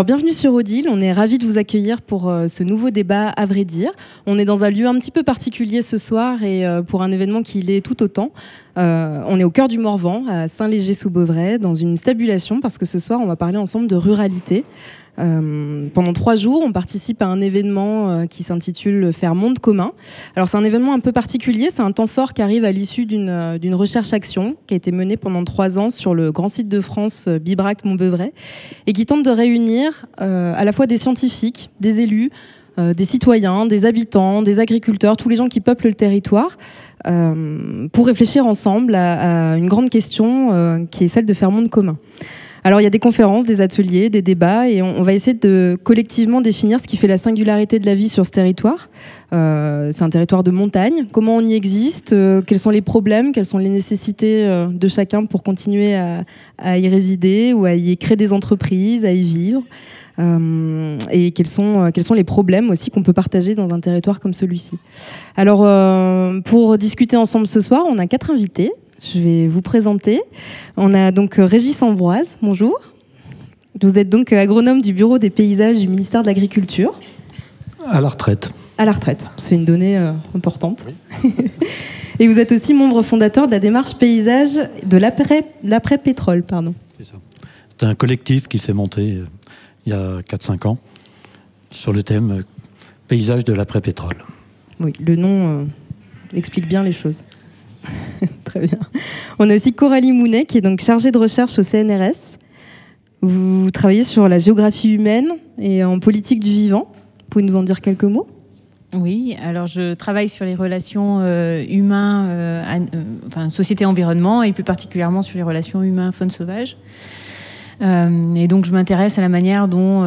Alors bienvenue sur Odile, on est ravis de vous accueillir pour euh, ce nouveau débat à vrai dire. On est dans un lieu un petit peu particulier ce soir et euh, pour un événement qui l'est tout autant. Euh, on est au cœur du Morvan, à Saint-Léger-sous-Beauvrais, dans une stabulation parce que ce soir on va parler ensemble de ruralité. Euh, pendant trois jours, on participe à un événement euh, qui s'intitule Faire monde commun. Alors c'est un événement un peu particulier, c'est un temps fort qui arrive à l'issue d'une euh, recherche-action qui a été menée pendant trois ans sur le grand site de France Bibrac Montbeuvray et qui tente de réunir à la fois des scientifiques, des élus, des citoyens, des habitants, des agriculteurs, tous les gens qui peuplent le territoire, pour réfléchir ensemble à une grande question qui est celle de faire monde commun. Alors il y a des conférences, des ateliers, des débats, et on, va essayer de collectivement définir ce qui fait la singularité de la vie sur ce territoire. Euh, c'est un territoire de montagne. Comment on y existe euh, Quels sont les problèmes Quelles sont les nécessités euh, de chacun pour continuer à, y résider ou à y créer des entreprises, à y vivre et quels sont, quels sont les problèmes aussi qu'on peut partager dans un territoire comme celui-ci. Alors, pour discuter ensemble ce soir, on a quatre invités. Je vais vous présenter. On a donc euh, Régis Ambroise, bonjour. Vous êtes donc euh, agronome du Bureau des paysages du ministère de l'Agriculture. À la retraite. À la retraite, c'est une donnée euh, importante. Et vous êtes aussi membre fondateur de la démarche paysage de l'après-pétrole. pardon. C'est ça. C'est un collectif qui s'est monté il y a 4-5 ans sur le thème paysage de l'après-pétrole. Oui, le nom explique bien les choses. Très bien. On a aussi Coralie Mounet, qui est donc chargée de recherche au CNRS. Vous travaillez sur la géographie humaine et en politique du vivant. Vous pouvez nous en dire quelques mots? Oui, alors je travaille sur les relations euh, humains, euh, euh, enfin société-environnement, et plus particulièrement sur les relations humains-faune sauvage. et donc je m'intéresse à la manière dont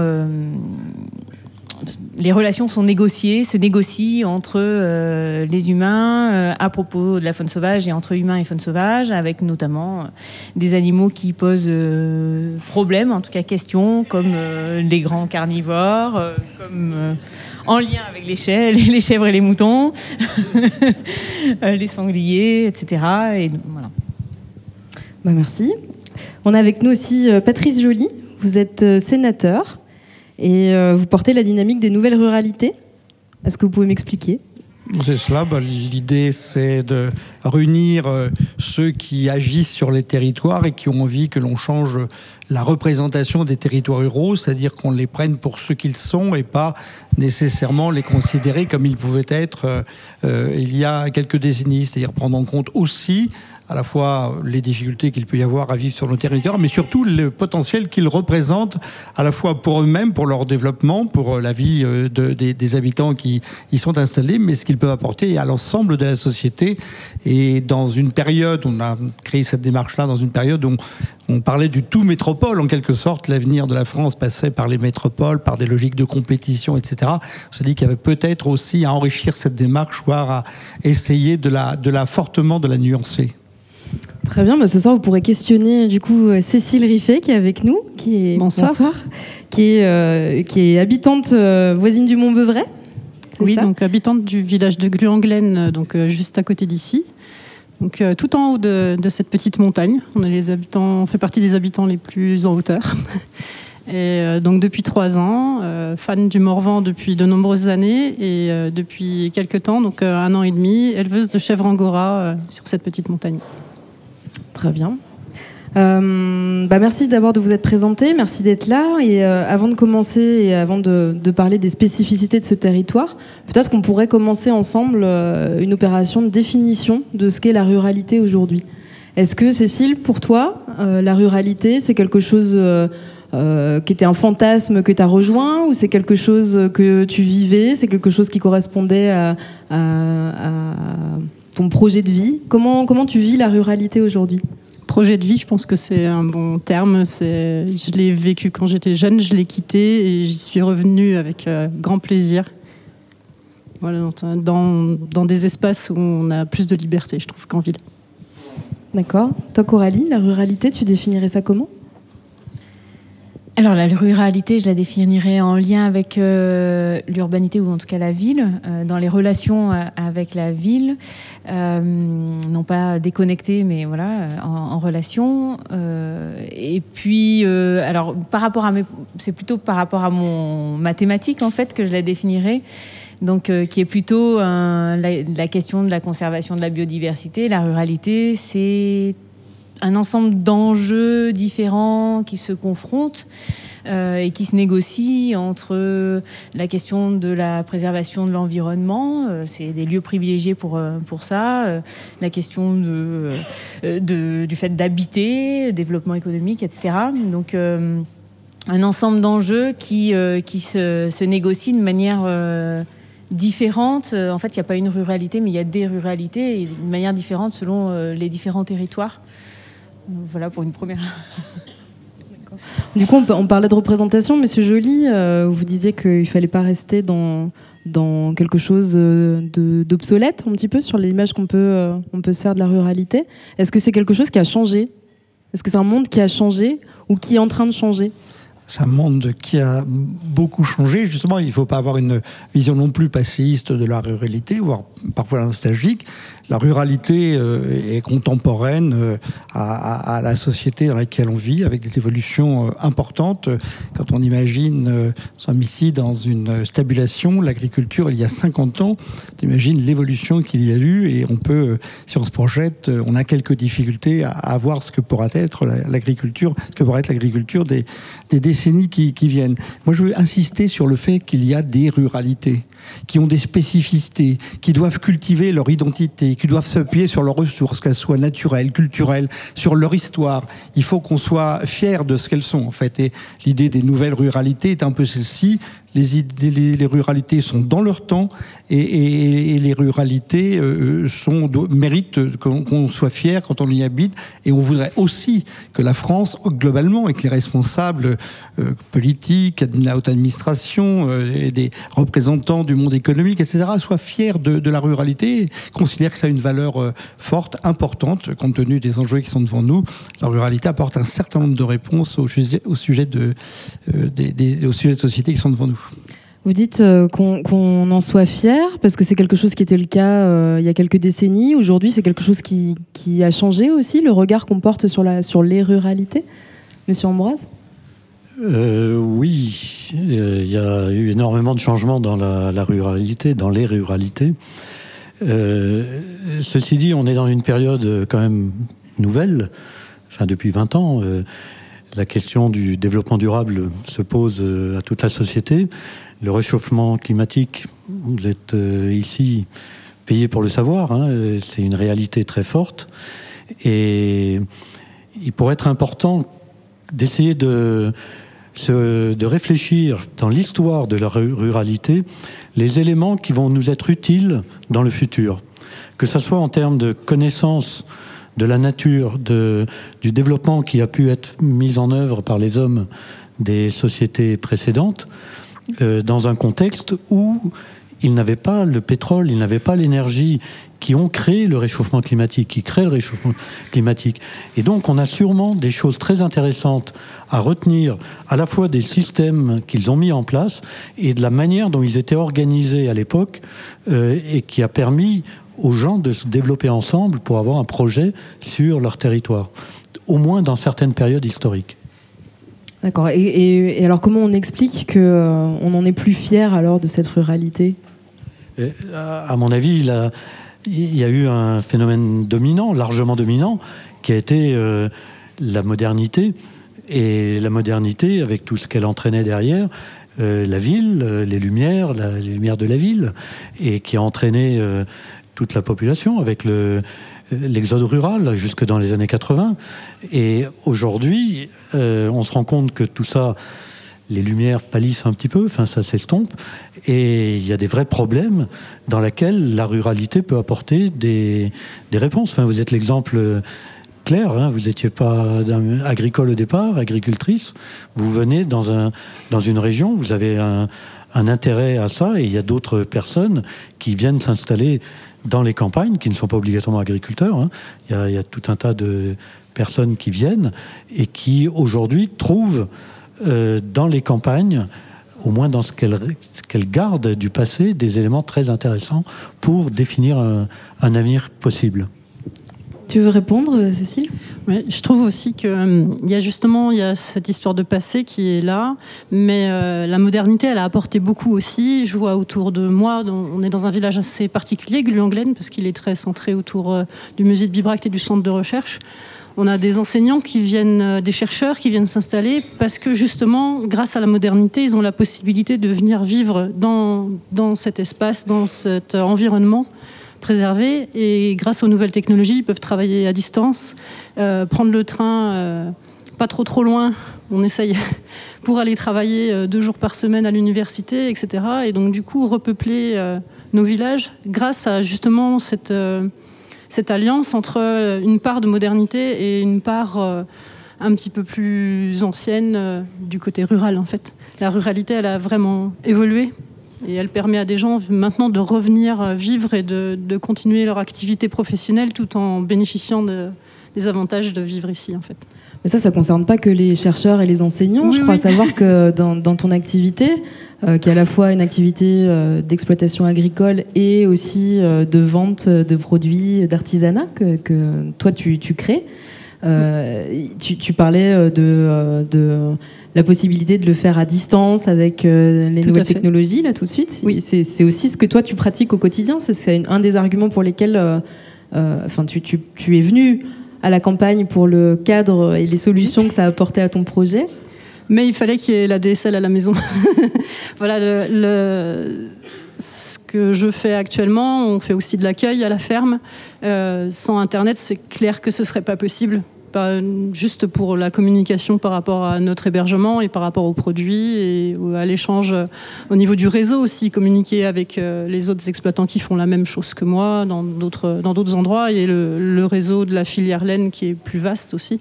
les relations sont négociées, se négocient entre euh, les humains euh, à propos de la faune sauvage et entre humains et faune sauvage, avec notamment euh, des animaux qui posent problème, en tout cas question, comme les grands carnivores, en lien avec les chèvres, les chèvres et les moutons, les sangliers, etc. Et voilà. Bah merci. On a avec nous aussi Patrice Joly. Vous êtes sénateur. Et euh, vous portez la dynamique des nouvelles ruralités? Est-ce que vous pouvez m'expliquer? C'est cela. Bah, l'idée, c'est de réunir euh, ceux qui agissent sur les territoires et qui ont envie que l'on change la représentation des territoires ruraux, c'est-à-dire qu'on les prenne pour ce qu'ils sont et pas nécessairement les considérer comme ils pouvaient être euh, il y a quelques décennies, c'est-à-dire prendre en compte aussi à la fois les difficultés qu'il peut y avoir à vivre sur nos territoires, mais surtout le potentiel qu'ils représentent à la fois pour eux-mêmes, pour leur développement, pour la vie euh, de, des, habitants qui y sont installés, mais ce qu'ils peuvent apporter à l'ensemble de la société. Dans une période, on a créé cette démarche-là dans une période où on, parlait du tout métropole, en quelque sorte, l'avenir de la France passait par les métropoles, par des logiques de compétition, etc. On s'est dit qu'il y avait peut-être aussi à enrichir cette démarche, voire à essayer de la, de la fortement de la nuancer. Très bien, mais ce soir vous pourrez questionner du coup Cécile Riffet qui est avec nous, qui est bonsoir, qui est euh, qui est habitante euh, voisine du Mont-Beuvray. Oui, donc habitante du village de Gruanglen, euh, donc juste à côté d'ici. Donc tout en haut de, cette petite montagne, on est les habitants, on fait partie des habitants les plus en hauteur. Et donc depuis trois ans, fan du Morvan depuis de nombreuses années et depuis quelques temps, donc un an et demi, éleveuse de chèvres angora sur cette petite montagne. Très bien. Euh, bah merci d'abord de vous être présenté, merci d'être là. Et euh, avant de commencer et avant de, parler des spécificités de ce territoire, peut-être qu'on pourrait commencer ensemble euh, une opération de définition de ce qu'est la ruralité aujourd'hui. Est-ce que Cécile, pour toi, la ruralité, c'est quelque chose qui était un fantasme que tu as rejoint ou c'est quelque chose que tu vivais, c'est quelque chose qui correspondait à, à ton projet de vie? Comment, comment tu vis la ruralité aujourd'hui? Projet de vie, je pense que c'est un bon terme. Je l'ai vécu quand j'étais jeune, je l'ai quitté et j'y suis revenue avec euh, grand plaisir. Voilà, dans, dans, des espaces où on a plus de liberté, je trouve, qu'en ville. D'accord. Toi, Coralie, la ruralité, tu définirais ça comment? Alors la ruralité, je la définirais en lien avec euh, l'urbanité ou en tout cas la ville, euh, dans les relations euh, avec la ville, non pas déconnectées mais voilà en, relation. et puis alors par rapport à mes, c'est plutôt par rapport à mon mathématique en fait que je la définirais. Donc, qui est plutôt la, la question de la conservation de la biodiversité. La ruralité, c'est un ensemble d'enjeux différents qui se confrontent euh, et qui se négocient entre la question de la préservation de l'environnement, euh, c'est des lieux privilégiés pour, euh, pour ça, la question de, du fait d'habiter, développement économique, etc. Donc un ensemble d'enjeux qui, qui se, se, négocient de manière différente. En fait, il n'y a pas une ruralité, mais il y a des ruralités, et de manière différente selon les différents territoires. Voilà pour une première. du coup, on, parlait de représentation. Monsieur Joly, euh, vous disiez qu'il ne fallait pas rester dans, dans quelque chose euh, d'obsolète, un petit peu, sur l'image qu'on peut, euh, on peut se faire de la ruralité. Est-ce que c'est quelque chose qui a changé? Est-ce que c'est un monde qui a changé ou qui est en train de changer? C'est un monde qui a beaucoup changé. Justement, il ne faut pas avoir une vision non plus passéiste de la ruralité, voire parfois nostalgique la ruralité euh, est contemporaine euh, à, la société dans laquelle on vit, avec des évolutions euh, importantes. Quand on imagine, nous sommes ici dans une stabulation, l'agriculture il y a 50 ans, on imagine l'évolution qu'il y a eu et on peut, si on se projette, on a quelques difficultés à, voir ce que pourra être l'agriculture, ce que pourra être l'agriculture des, décennies qui viennent. Moi, je veux insister sur le fait qu'il y a des ruralités qui ont des spécificités, qui doivent cultiver leur identité, qui doivent s'appuyer sur leurs ressources, qu'elles soient naturelles, culturelles, sur leur histoire. Il faut qu'on soit fier de ce qu'elles sont, en fait. Et l'idée des nouvelles ruralités est un peu celle-ci les, les, ruralités sont dans leur temps et, les ruralités euh, sont, méritent qu'on soit fier quand on y habite. Et on voudrait aussi que la France, globalement, et que les responsables euh, politiques, de la haute administration euh, et des représentants du monde économique, etc., soient fiers de, la ruralité et considèrent que ça a une valeur forte, importante, compte tenu des enjeux qui sont devant nous. La ruralité apporte un certain nombre de réponses au sujet, au sujet, de, des, au sujet de société qui sont devant nous. Vous dites euh, qu'on en soit fier, parce que c'est quelque chose qui était le cas euh, il y a quelques décennies. Aujourd'hui, c'est quelque chose qui, a changé aussi, le regard qu'on porte sur, les ruralités. Monsieur Ambroise? Euh, Oui, il y a eu énormément de changements dans la, ruralité, dans les ruralités. ceci dit, on est dans une période quand même nouvelle, enfin depuis 20 ans la question du développement durable se pose euh, à toute la société. Le réchauffement climatique, vous êtes euh, ici payé pour le savoir, hein, c'est une réalité très forte. Et il pourrait être important d'essayer de, de réfléchir dans l'histoire de la ruralité les éléments qui vont nous être utiles dans le futur. Que ce soit en termes de connaissances de la nature, du développement qui a pu être mis en œuvre par les hommes des sociétés précédentes, euh, dans un contexte où ils n'avaient pas le pétrole, ils n'avaient pas l'énergie qui ont créé le réchauffement climatique, qui créent le réchauffement climatique. Et donc on a sûrement des choses très intéressantes à retenir, à la fois des systèmes qu'ils ont mis en place et de la manière dont ils étaient organisés à l'époque, euh, et qui a permis aux gens de se développer ensemble pour avoir un projet sur leur territoire, au moins dans certaines périodes historiques. D'accord. Et, alors, comment on explique qu'on euh, n'en est plus fier alors de cette ruralité? À mon avis, il, a, il, y a eu un phénomène dominant, largement dominant, qui a été euh, la modernité. Et la modernité, avec tout ce qu'elle entraînait derrière, euh, la ville, les lumières, les lumières de la ville, et qui a entraîné toute la population avec le, l'exode rural jusque dans les années 80. Et aujourd'hui, euh, on se rend compte que tout ça, les lumières pâlissent un petit peu, enfin ça s'estompe, et il y a des vrais problèmes dans lesquels la ruralité peut apporter des, des réponses. Enfin, vous êtes l'exemple clair, hein, vous n'étiez pas agricole au départ, agricultrice, vous venez dans, un, dans une région, vous avez un, un intérêt à ça, et il y a d'autres personnes qui viennent s'installer dans les campagnes, qui ne sont pas obligatoirement agriculteurs. Hein. Il, y a, tout un tas de personnes qui viennent et qui aujourd'hui trouvent euh, dans les campagnes, au moins dans ce qu'elles gardent du passé, des éléments très intéressants pour définir un, avenir possible. Tu veux répondre, Cécile? Oui, Je trouve aussi qu'il euh, y a justement y a cette histoire de passé qui est là, mais euh, la modernité, elle a apporté beaucoup aussi. Je vois autour de moi, on est dans un village assez particulier, Gulanglen, parce qu'il est très centré autour du musée de Bibracte et du centre de recherche. On a des enseignants qui viennent, euh, des chercheurs qui viennent s'installer parce que justement, grâce à la modernité, ils ont la possibilité de venir vivre dans, dans cet espace, dans cet environnement préservé. Et grâce aux nouvelles technologies, ils peuvent travailler à distance, euh, prendre le train euh, pas trop trop loin. On essaye pour aller travailler deux jours par semaine à l'université, etc. Et donc du coup, repeupler nos villages grâce à justement cette cette alliance entre euh, une part de modernité et une part euh, un petit peu plus ancienne euh, du côté rural en fait. La ruralité, elle a vraiment évolué et elle permet à des gens maintenant de revenir vivre et de, continuer leur activité professionnelle tout en bénéficiant des avantages de vivre ici en fait. Mais ça, ça ne concerne pas que les chercheurs et les enseignants. je crois savoir que dans, ton activité, euh, qui est à la fois une activité euh, d'exploitation agricole et aussi euh, de vente de produits d'artisanat que, toi tu, crées, tu, parlais de, de, la possibilité de le faire à distance avec les nouvelles technologies, là tout de suite. Oui. C'est aussi ce que toi tu pratiques au quotidien. C'est un des arguments pour lesquels enfin, tu, tu es venu à la campagne pour le cadre et les solutions que ça a apporté à ton projet. Mais il fallait qu'il y ait la DSL à la maison. voilà, le, ce que je fais actuellement, on fait aussi de l'accueil à la ferme. Euh, sans Internet, c'est clair que ce ne serait pas possible juste pour la communication par rapport à notre hébergement et par rapport aux produits et à l'échange euh, au niveau du réseau aussi, communiquer avec euh, les autres exploitants qui font la même chose que moi dans d'autres, dans d'autres endroits et le, réseau de la filière laine qui est plus vaste aussi.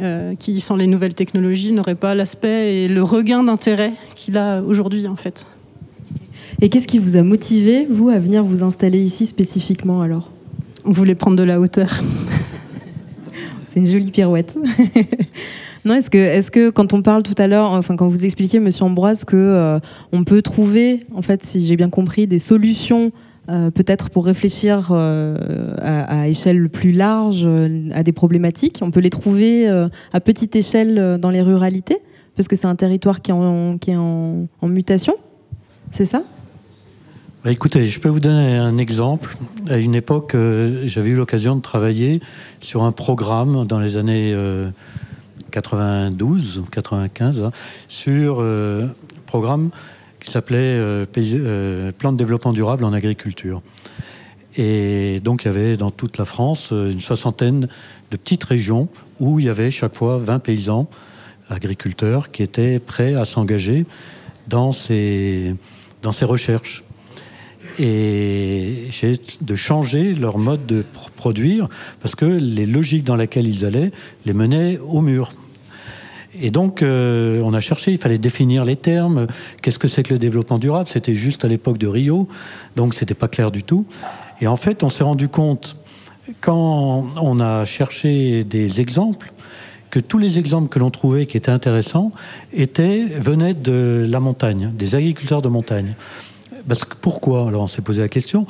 Euh, qui, sans les nouvelles technologies, n'aurait pas l'aspect et le regain d'intérêt qu'il a aujourd'hui, en fait. Et qu'est-ce qui vous a motivé, vous, à venir vous installer ici spécifiquement alors? On voulait prendre de la hauteur. C'est une jolie pirouette. non, est-ce que, est que quand on parle tout à l'heure, enfin quand vous expliquez, Monsieur Ambroise, que euh, on peut trouver, en fait, si j'ai bien compris, des solutions euh, peut-être pour réfléchir euh, à, échelle plus large à des problématiques, on peut les trouver à petite échelle dans les ruralités, parce que c'est un territoire qui est en mutation, c'est ça? Bah, écoutez, je peux vous donner un exemple. À une époque, euh, j'avais eu l'occasion de travailler sur un programme dans les années 92 ou 95 sur euh, un programme qui s'appelait euh, Plan de développement durable en agriculture. Et donc, il y avait dans toute la France une soixantaine de petites régions où il y avait chaque fois 20 paysans agriculteurs qui étaient prêts à s'engager dans ces, dans ces recherches et de changer leur mode de produire parce que les logiques dans lesquelles ils allaient les menaient au mur. Et donc, euh, on a cherché, il fallait définir les termes. Qu'est-ce que c'est que le développement durable? C'était juste à l'époque de Rio, donc c'était pas clair du tout. Et en fait, on s'est rendu compte, quand on a cherché des exemples, que tous les exemples que l'on trouvait qui étaient intéressants étaient, venaient de la montagne, des agriculteurs de montagne. Parce que pourquoi Alors on s'est posé la question?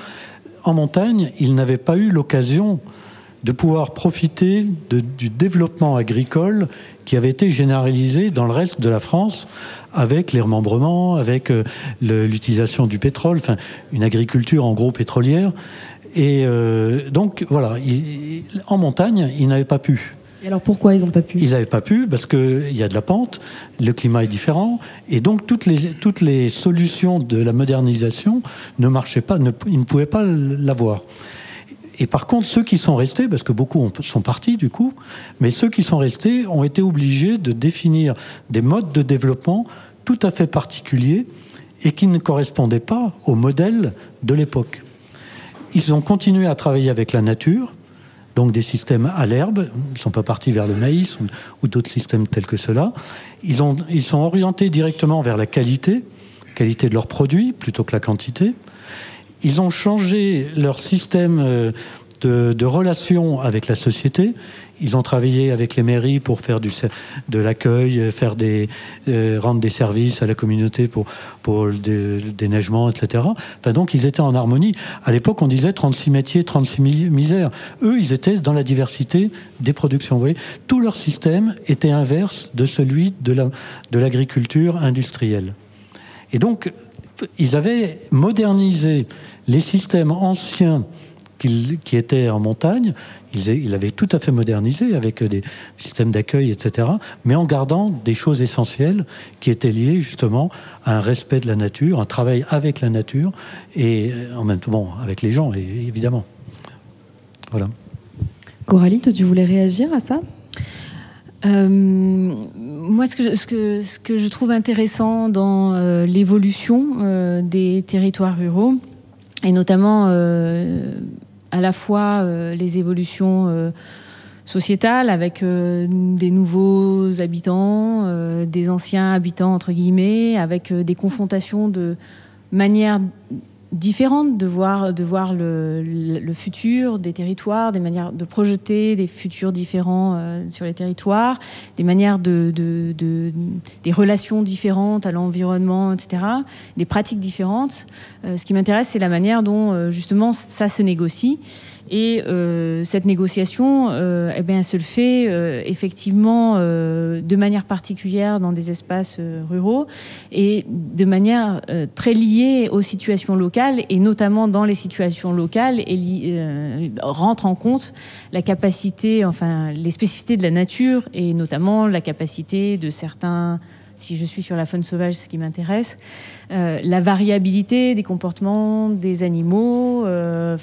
En montagne, ils n'avaient pas eu l'occasion de pouvoir profiter du développement agricole qui avait été généralisé dans le reste de la France avec les remembrements, avec euh, l'utilisation du pétrole, enfin une agriculture en gros pétrolière. Et euh, donc voilà, en montagne, ils n'avaient pas pu. Et alors pourquoi ils n'ont pas pu? Ils n'avaient pas pu parce qu'il y a de la pente, le climat est différent, et donc toutes les, toutes les solutions de la modernisation ne marchaient pas, ils ne pouvaient pas l'avoir. Et par contre, ceux qui sont restés, parce que beaucoup sont partis du coup, mais ceux qui sont restés ont été obligés de définir des modes de développement tout à fait particuliers et qui ne correspondaient pas au modèle de l'époque. Ils ont continué à travailler avec la nature, donc des systèmes à l'herbe, ils ne sont pas partis vers le maïs ou, d'autres systèmes tels que cela. Ils, ont, ils sont orientés directement vers la qualité, qualité de leurs produits plutôt que la quantité. Ils ont changé leur système euh, de, de relations avec la société. Ils ont travaillé avec les mairies pour faire de l'accueil, faire des, euh, rendre des services à la communauté pour, pour le déneigement, etc. Enfin, donc, ils étaient en harmonie. À l'époque, on disait 36 métiers, 36 misères. Eux, ils étaient dans la diversité des productions. Vous voyez, tout leur système était inverse de celui de l'agriculture la, de industrielle. Et donc, ils avaient modernisé les systèmes anciens qui étaient en montagne, ils, avaient tout à fait modernisé avec des systèmes d'accueil, etc., mais en gardant des choses essentielles qui étaient liées justement à un respect de la nature, un travail avec la nature et en même temps avec les gens, évidemment. Voilà. Coralie, toi, tu voulais réagir à ça? Euh, moi, ce que, je, ce, que, ce que, je, trouve intéressant dans euh, l'évolution euh, des territoires ruraux, et notamment à la fois euh, les évolutions euh, sociétales avec euh, des nouveaux habitants, des anciens habitants entre guillemets, avec des confrontations de manières différentes de voir, de voir le, le, futur des territoires, des manières de projeter des futurs différents sur les territoires, des manières de, de, de des relations différentes à l'environnement, etc., des pratiques différentes. ce qui m'intéresse, c'est la manière dont justement ça se négocie. Et euh, cette négociation, euh, eh bien, se le fait euh, effectivement de manière particulière dans des espaces ruraux et de manière très liée aux situations locales et notamment dans les situations locales et rentre en compte la capacité, enfin les spécificités de la nature et notamment la capacité de certains si je suis sur la faune sauvage, ce qui m'intéresse, euh, la variabilité des comportements des animaux euh,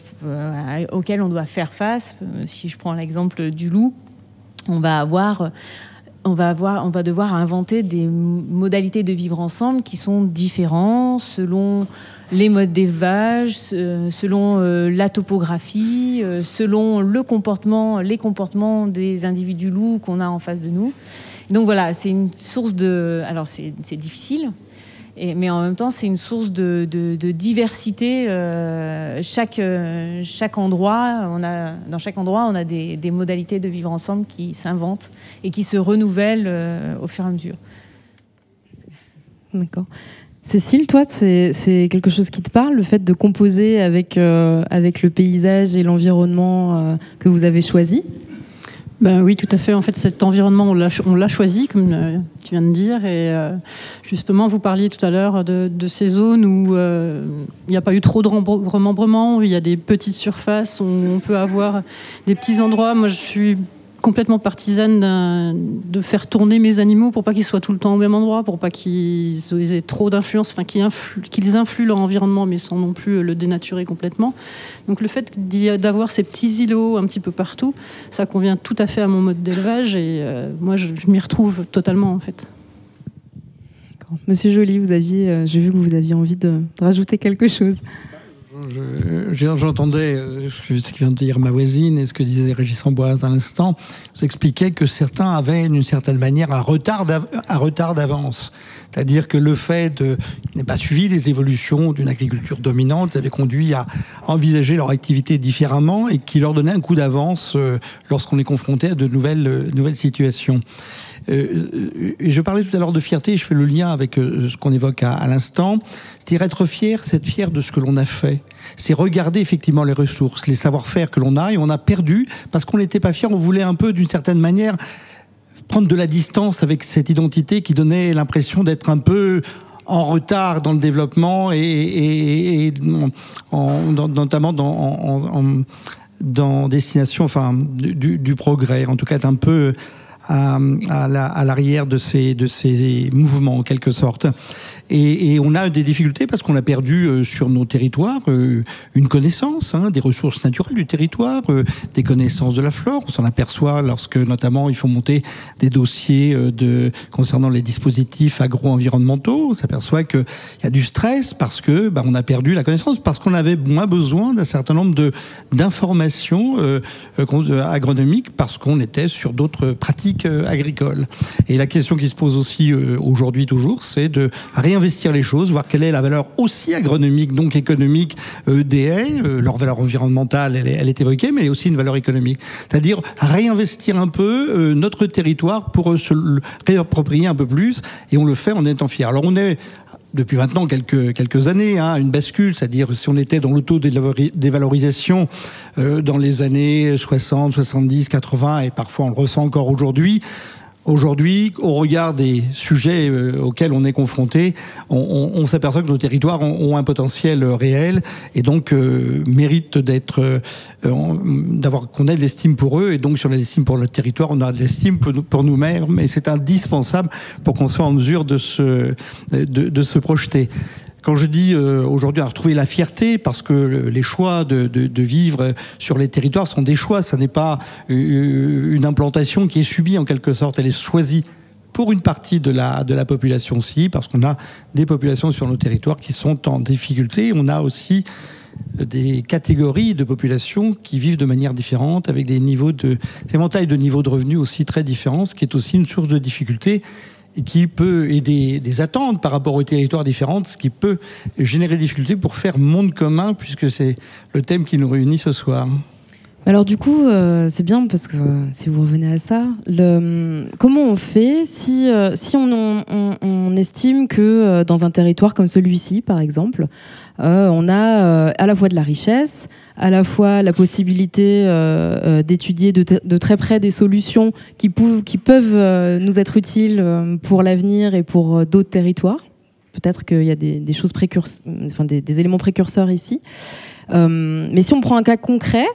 auxquels on doit faire face. Euh, si je prends l'exemple du loup, on va on va, avoir, on va devoir inventer des modalités de vivre ensemble qui sont différents selon les modes d'élevage, selon la topographie, selon le comportement, les comportements des individus loups qu'on a en face de nous. Donc voilà, c'est une source de. Alors c'est difficile, mais en même temps, c'est une source de, diversité. Euh, chaque, chaque endroit, on a, dans chaque endroit, on a des, modalités de vivre ensemble qui s'inventent et qui se renouvellent euh, au fur et à mesure. D'accord. Cécile, toi, c'est quelque chose qui te parle, le fait de composer avec, euh, avec le paysage et l'environnement que vous avez choisi? Ben oui, tout à fait. En fait, cet environnement, on l'a choisi, comme euh, tu viens de dire. Et euh, justement, vous parliez tout à l'heure de, ces zones où euh, il n'y a pas eu trop de remembrement, il y a des petites surfaces, où on peut avoir des petits endroits. Moi, je suis complètement partisane de faire tourner mes animaux pour pas qu'ils soient tout le temps au même endroit, pour pas qu'ils aient trop d'influence, enfin qu'ils influent, leur environnement, mais sans non plus le dénaturer complètement. Donc le fait d'avoir ces petits îlots un petit peu partout, ça convient tout à fait à mon mode d'élevage et euh, moi je, m'y retrouve totalement en fait. Monsieur Joly, vous aviez, euh, j'ai vu que vous aviez envie de rajouter quelque chose. J'entendais euh, ce que vient de dire ma voisine et ce que disait Régis Amboise à l'instant. Vous expliquait que certains avaient, d'une certaine manière, un retard d'avance. C'est-à-dire que le fait de n'aient pas suivi les évolutions d'une agriculture dominante avait conduit à envisager leur activité différemment et qui leur donnait un coup d'avance euh, lorsqu'on est confronté à de nouvelles, euh, nouvelles situations. Je parlais tout à l'heure de fierté, je fais le lien avec ce qu'on évoque à, l'instant. C'est-à-dire être fier, c'est être fier de ce que l'on a fait. C'est regarder effectivement les ressources, les savoir-faire que l'on a, et on a perdu parce qu'on n'était pas fier, on voulait un peu d'une certaine manière prendre de la distance avec cette identité qui donnait l'impression d'être un peu en retard dans le développement et, notamment dans, dans destination enfin du, du, progrès. En tout cas un peu à, à l'arrière de ces, de ces mouvements en quelque sorte. Et, et on a des difficultés parce qu'on a perdu euh, sur nos territoires euh, une connaissance hein, des ressources naturelles du territoire, euh, des connaissances de la flore. On s'en aperçoit lorsque notamment il faut monter des dossiers de, concernant les dispositifs agro-environnementaux. On s'aperçoit qu'il y a du stress parce que bah, on a perdu la connaissance, parce qu'on avait moins besoin d'un certain nombre de d'informations agronomiques parce qu'on était sur d'autres pratiques agricoles. Et la question qui se pose aussi aujourd'hui toujours, c'est de rien réinvestir les choses, voir quelle est la valeur aussi agronomique, donc économique des haies. leur valeur environnementale, elle est, elle est évoquée, mais aussi une valeur économique. C'est-à-dire réinvestir un peu notre territoire pour se réapproprier un peu plus, et on le fait en étant fier. Alors on est depuis maintenant quelques, années, hein, une bascule, c'est-à-dire si on était dans l'auto-dévalorisation euh, dans les années 60, 70, 80, et parfois on le ressent encore aujourd'hui, Aujourd'hui, au regard des sujets euh, auxquels on est confronté, on, s'aperçoit que nos territoires ont, un potentiel réel et donc euh, méritent d'être, euh, d'avoir qu'on ait de l'estime pour eux et donc sur l'estime pour le territoire, on a de l'estime pour, nous-mêmes et c'est indispensable pour qu'on soit en mesure de se, de se projeter. Quand je dis euh, aujourd'hui à retrouver la fierté, parce que les choix de, vivre sur les territoires sont des choix, ça n'est pas euh, une implantation qui est subie en quelque sorte, elle est choisie pour une partie de la, population aussi, parce qu'on a des populations sur nos territoires qui sont en difficulté. On a aussi des catégories de populations qui vivent de manière différente, avec des niveaux de, de niveaux de revenus aussi très différents, ce qui est aussi une source de difficulté qui peut aider des attentes par rapport aux territoires différents, ce qui peut générer des difficultés pour faire monde commun, puisque c'est le thème qui nous réunit ce soir. Alors du coup, euh, c'est bien parce que euh, si vous revenez à ça, le, comment on fait si, euh, on, estime que dans un territoire comme celui-ci, par exemple, on a à la fois de la richesse, à la fois la possibilité d'étudier de, très près des solutions qui, peuvent nous être utiles pour l'avenir et pour d'autres territoires. Peut-être qu'il y a des, choses enfin des, des, éléments précurseurs ici. mais si on prend un cas concret,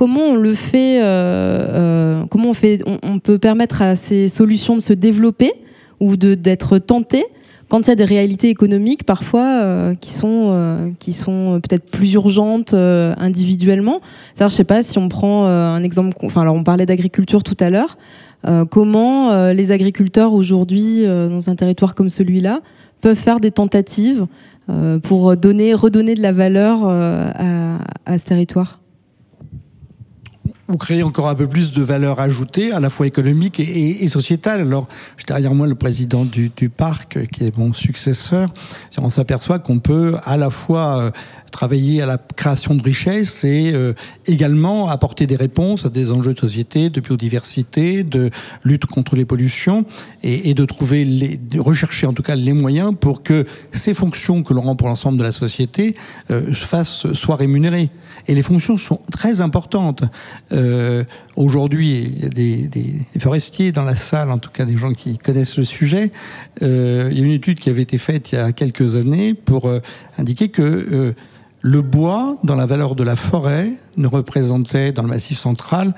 comment on le fait, euh, euh, comment on, fait on, peut permettre à ces solutions de se développer ou d'être tentées quand il y a des réalités économiques parfois euh, qui sont, sont peut-être plus urgentes individuellement. Je ne sais pas si on prend un exemple, enfin alors on parlait d'agriculture tout à l'heure, comment les agriculteurs aujourd'hui dans un territoire comme celui-là peuvent faire des tentatives pour donner, redonner de la valeur à ce territoire? Vous créez encore un peu plus de valeur ajoutée, à la fois économique et, sociétale. Alors, j'ai derrière moi le président du, du, parc, qui est mon successeur. On s'aperçoit qu'on peut à la fois euh, travailler à la création de richesses et euh, également apporter des réponses à des enjeux de société, de biodiversité, de lutte contre les pollutions, et, et de trouver, les, de rechercher en tout cas les moyens pour que ces fonctions que l'on rend pour l'ensemble de la société euh, fassent, soient rémunérées. Et les fonctions sont très importantes. Euh, Aujourd'hui, il y a des, des, forestiers dans la salle, en tout cas des gens qui connaissent le sujet. Euh, il y a une étude qui avait été faite il y a quelques années pour euh, indiquer que euh, le bois, dans la valeur de la forêt, ne représentait dans le massif central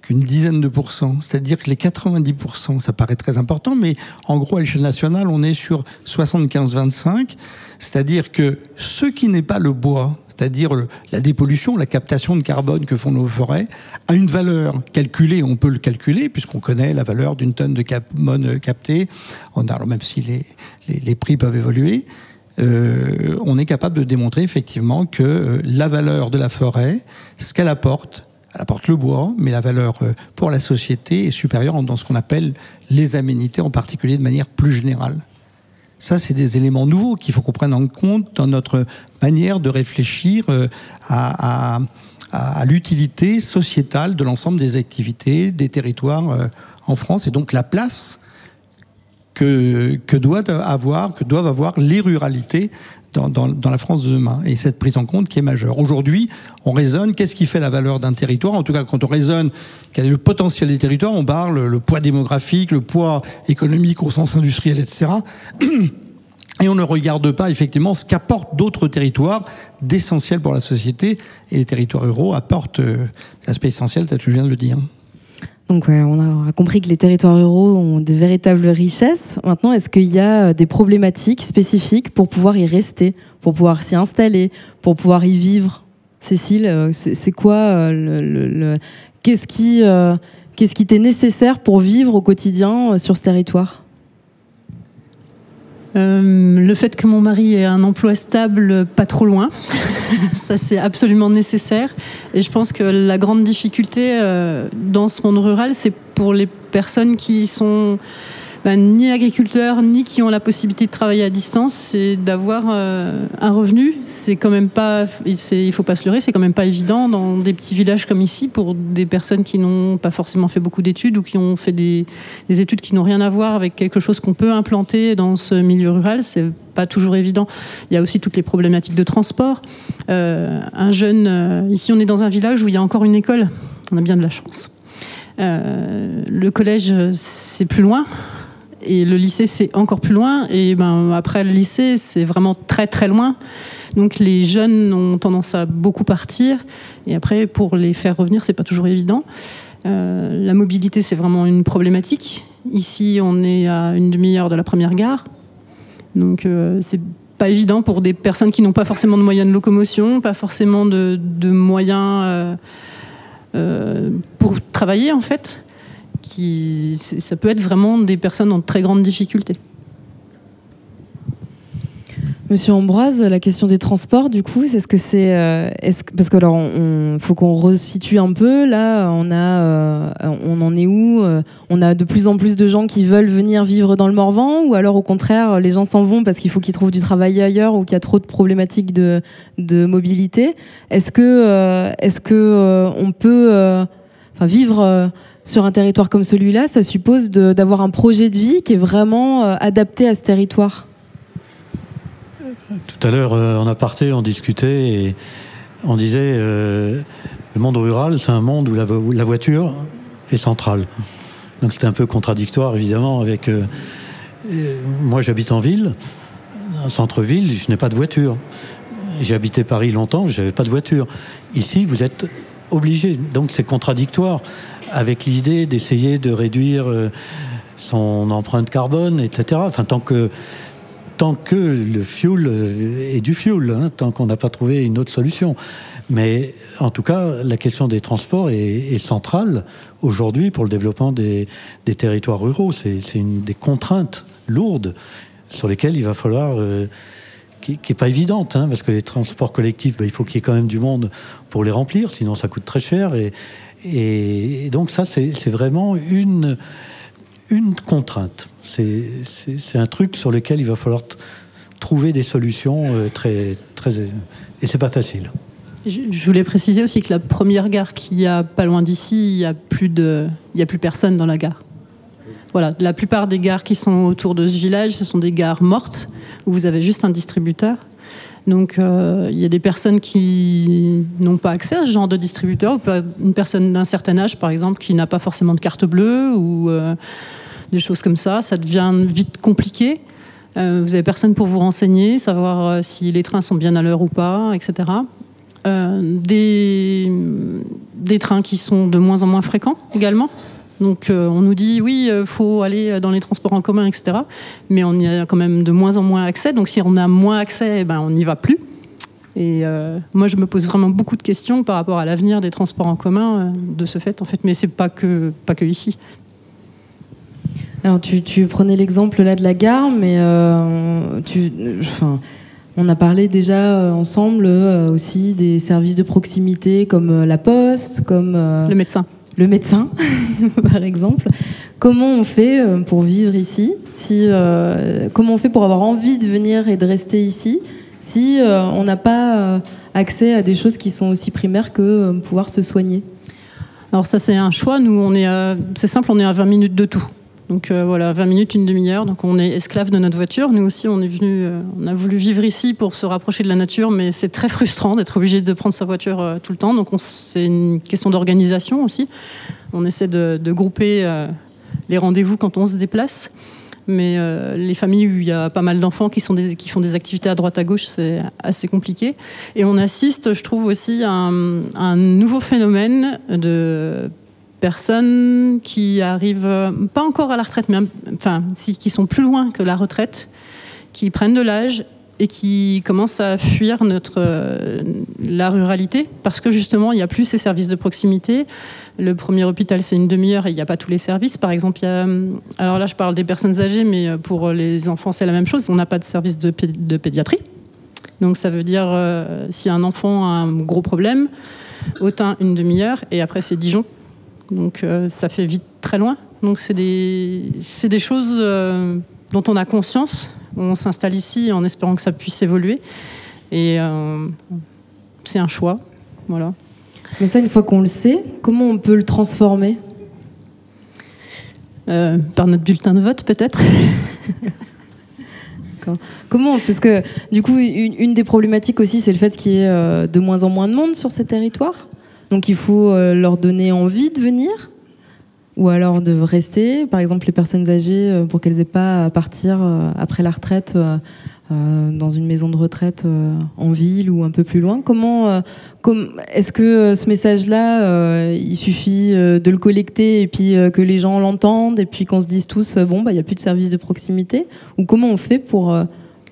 qu'une dizaine de pourcents. C'est-à-dire que les 90%, ça paraît très important, mais en gros, à l'échelle nationale, on est sur 75-25. C'est-à-dire que ce qui n'est pas le bois, c'est-à-dire la dépollution, la captation de carbone que font nos forêts, a une valeur calculée, on peut le calculer, puisqu'on connaît la valeur d'une tonne de carbone captée, même si les prix peuvent évoluer, euh, on est capable de démontrer effectivement que euh, la valeur de la forêt, ce qu'elle apporte, elle apporte le bois, mais la valeur euh, pour la société est supérieure dans ce qu'on appelle les aménités, en particulier de manière plus générale. Ça, c'est des éléments nouveaux qu'il faut qu'on prenne en compte dans notre manière de réfléchir à, à l'utilité sociétale de l'ensemble des activités, des territoires en France, et donc la place que, doivent avoir, que doivent avoir les ruralités dans, dans, la France de demain. Et cette prise en compte qui est majeure. Aujourd'hui, on raisonne, qu'est-ce qui fait la valeur d'un territoire En tout cas, quand on raisonne, quel est le potentiel des territoires On parle le poids démographique, le poids économique au sens industriel, etc. Et on ne regarde pas effectivement ce qu'apportent d'autres territoires d'essentiel pour la société. Et les territoires ruraux apportent euh, l'aspect essentiel, je viens de le dire. Donc on a compris que les territoires ruraux ont de véritables richesses. Maintenant, est-ce qu'il y a euh, des problématiques spécifiques pour pouvoir y rester, pour pouvoir s'y installer, pour pouvoir y vivre? Cécile, euh, c'est quoi euh, le, qu'est-ce qui qu'est-ce qui t'est nécessaire pour vivre au quotidien sur ce territoire? Euh, le fait que mon mari ait un emploi stable pas trop loin, ça c'est absolument nécessaire. Et je pense que la grande difficulté euh, dans ce monde rural, c'est pour les personnes qui sont ben, ni agriculteurs, ni qui ont la possibilité de travailler à distance, c'est d'avoir euh, un revenu. C'est quand même pas, il faut pas se leurrer, c'est quand même pas évident dans des petits villages comme ici pour des personnes qui n'ont pas forcément fait beaucoup d'études ou qui ont fait des, des études qui n'ont rien à voir avec quelque chose qu'on peut implanter dans ce milieu rural. C'est pas toujours évident. Il y a aussi toutes les problématiques de transport. Euh, un jeune, euh, ici on est dans un village où il y a encore une école. On a bien de la chance. Euh, le collège, c'est plus loin. Et le lycée, c'est encore plus loin. Et ben, après le lycée, c'est vraiment très très loin. Donc les jeunes ont tendance à beaucoup partir. Et après, pour les faire revenir, c'est pas toujours évident. Euh, la mobilité, c'est vraiment une problématique. Ici, on est à une demi-heure de la première gare. Donc euh, c'est pas évident pour des personnes qui n'ont pas forcément de moyens de locomotion, pas forcément de, moyens euh, pour travailler en fait qui, ça peut être vraiment des personnes en très grande difficulté. Monsieur Ambroise, la question des transports, du coup, c'est ce que c'est, euh, est-ce parce que alors, faut qu'on resitue un peu. Là, on a, euh, on en est où euh, On a de plus en plus de gens qui veulent venir vivre dans le Morvan, ou alors au contraire, les gens s'en vont parce qu'il faut qu'ils trouvent du travail ailleurs ou qu'il y a trop de problématiques de, mobilité. Est-ce que, est-ce que on peut, vivre sur un territoire comme celui-là, ça suppose d'avoir un projet de vie qui est vraiment euh, adapté à ce territoire. Tout à l'heure, euh, en aparté, on discutait et on disait euh, le monde rural, c'est un monde où la, voiture est centrale. Donc c'était un peu contradictoire, évidemment, avec. moi, j'habite en ville, en centre-ville, je n'ai pas de voiture. J'ai habité Paris longtemps, je n'avais pas de voiture. Ici, vous êtes obligé. Donc c'est contradictoire avec l'idée d'essayer de réduire euh, son empreinte carbone, etc. Enfin, tant que, tant que le fuel est du fuel, hein, tant qu'on n'a pas trouvé une autre solution. Mais en tout cas, la question des transports est, centrale aujourd'hui pour le développement des, territoires ruraux. C'est une des contraintes lourdes sur lesquelles il va falloir... Euh, qui n'est pas évidente, hein, parce que les transports collectifs, ben, il faut qu'il y ait quand même du monde pour les remplir, sinon ça coûte très cher. Et, et donc ça, c'est vraiment une, une contrainte. C'est un truc sur lequel il va falloir trouver des solutions euh, très, très et c'est pas facile. Je voulais préciser aussi que la première gare qu'il y a pas loin d'ici, il y a plus de, a plus personne dans la gare. Voilà, la plupart des gares qui sont autour de ce village, ce sont des gares mortes où vous avez juste un distributeur donc euh, il y a des personnes qui n'ont pas accès à ce genre de distributeur, une personne d'un certain âge par exemple qui n'a pas forcément de carte bleue ou euh, des choses comme ça, ça devient vite compliqué. Euh, vous avez personne pour vous renseigner, savoir si les trains sont bien à l'heure ou pas, etc. des, des trains qui sont de moins en moins fréquents également. Donc euh, on nous dit oui, il euh, faut aller dans les transports en commun, etc. Mais on y a quand même de moins en moins accès. Donc si on a moins accès, eh ben, on n'y va plus. Et euh, moi, je me pose vraiment beaucoup de questions par rapport à l'avenir des transports en commun de ce fait, en fait. Mais c'est pas que pas que ici. Alors, tu, prenais l'exemple là de la gare, mais tu, enfin, on a parlé déjà ensemble aussi des services de proximité comme la poste, comme le médecin le médecin, par exemple. Comment on fait euh, pour vivre ici si, euh, Comment on fait pour avoir envie de venir et de rester ici si euh, on n'a pas accès à des choses qui sont aussi primaires que pouvoir se soigner? Alors ça c'est un choix. Nous on est, c'est simple, on est à 20 minutes de tout. Donc euh, voilà, 20 minutes, une demi-heure. Donc on est esclave de notre voiture. Nous aussi, on est venu, euh, on a voulu vivre ici pour se rapprocher de la nature, mais c'est très frustrant d'être obligé de prendre sa voiture euh, tout le temps. Donc c'est une question d'organisation aussi. On essaie de, grouper les rendez-vous quand on se déplace. Mais les familles où il y a pas mal d'enfants qui, qui font des activités à droite à gauche, c'est assez compliqué. Et on assiste, je trouve aussi, à un nouveau phénomène de personnes qui arrivent, euh, pas encore à la retraite, mais enfin, qui sont plus loin que la retraite, qui prennent de l'âge et qui commencent à fuir notre, euh, la ruralité parce que justement, il n'y a plus ces services de proximité. Le premier hôpital, c'est une demi-heure et il n'y a pas tous les services. Par exemple, il y a, alors là, je parle des personnes âgées, mais pour les enfants, c'est la même chose. On n'a pas de service de, pédiatrie. Donc, ça veut dire, euh, si un enfant a un gros problème, autant une demi-heure et après, c'est Dijon donc euh, ça fait vite très loin. Donc c'est des, des choses euh, dont on a conscience. On s'installe ici en espérant que ça puisse évoluer. Et euh, c'est un choix. Voilà. Mais ça, une fois qu'on le sait, comment on peut le transformer? Euh, Par notre bulletin de vote, peut-être. Comment Parce que du coup, une, des problématiques aussi, c'est le fait qu'il y ait de moins en moins de monde sur ces territoires? Donc il faut euh, leur donner envie de venir ou alors de rester. Par exemple, les personnes âgées, euh, pour qu'elles aient pas à partir après la retraite dans une maison de retraite en ville ou un peu plus loin. Comment est-ce que ce message-là, il suffit de le collecter et puis que les gens l'entendent et puis qu'on se dise tous bon bah il y a plus de services de proximité? Ou comment on fait pour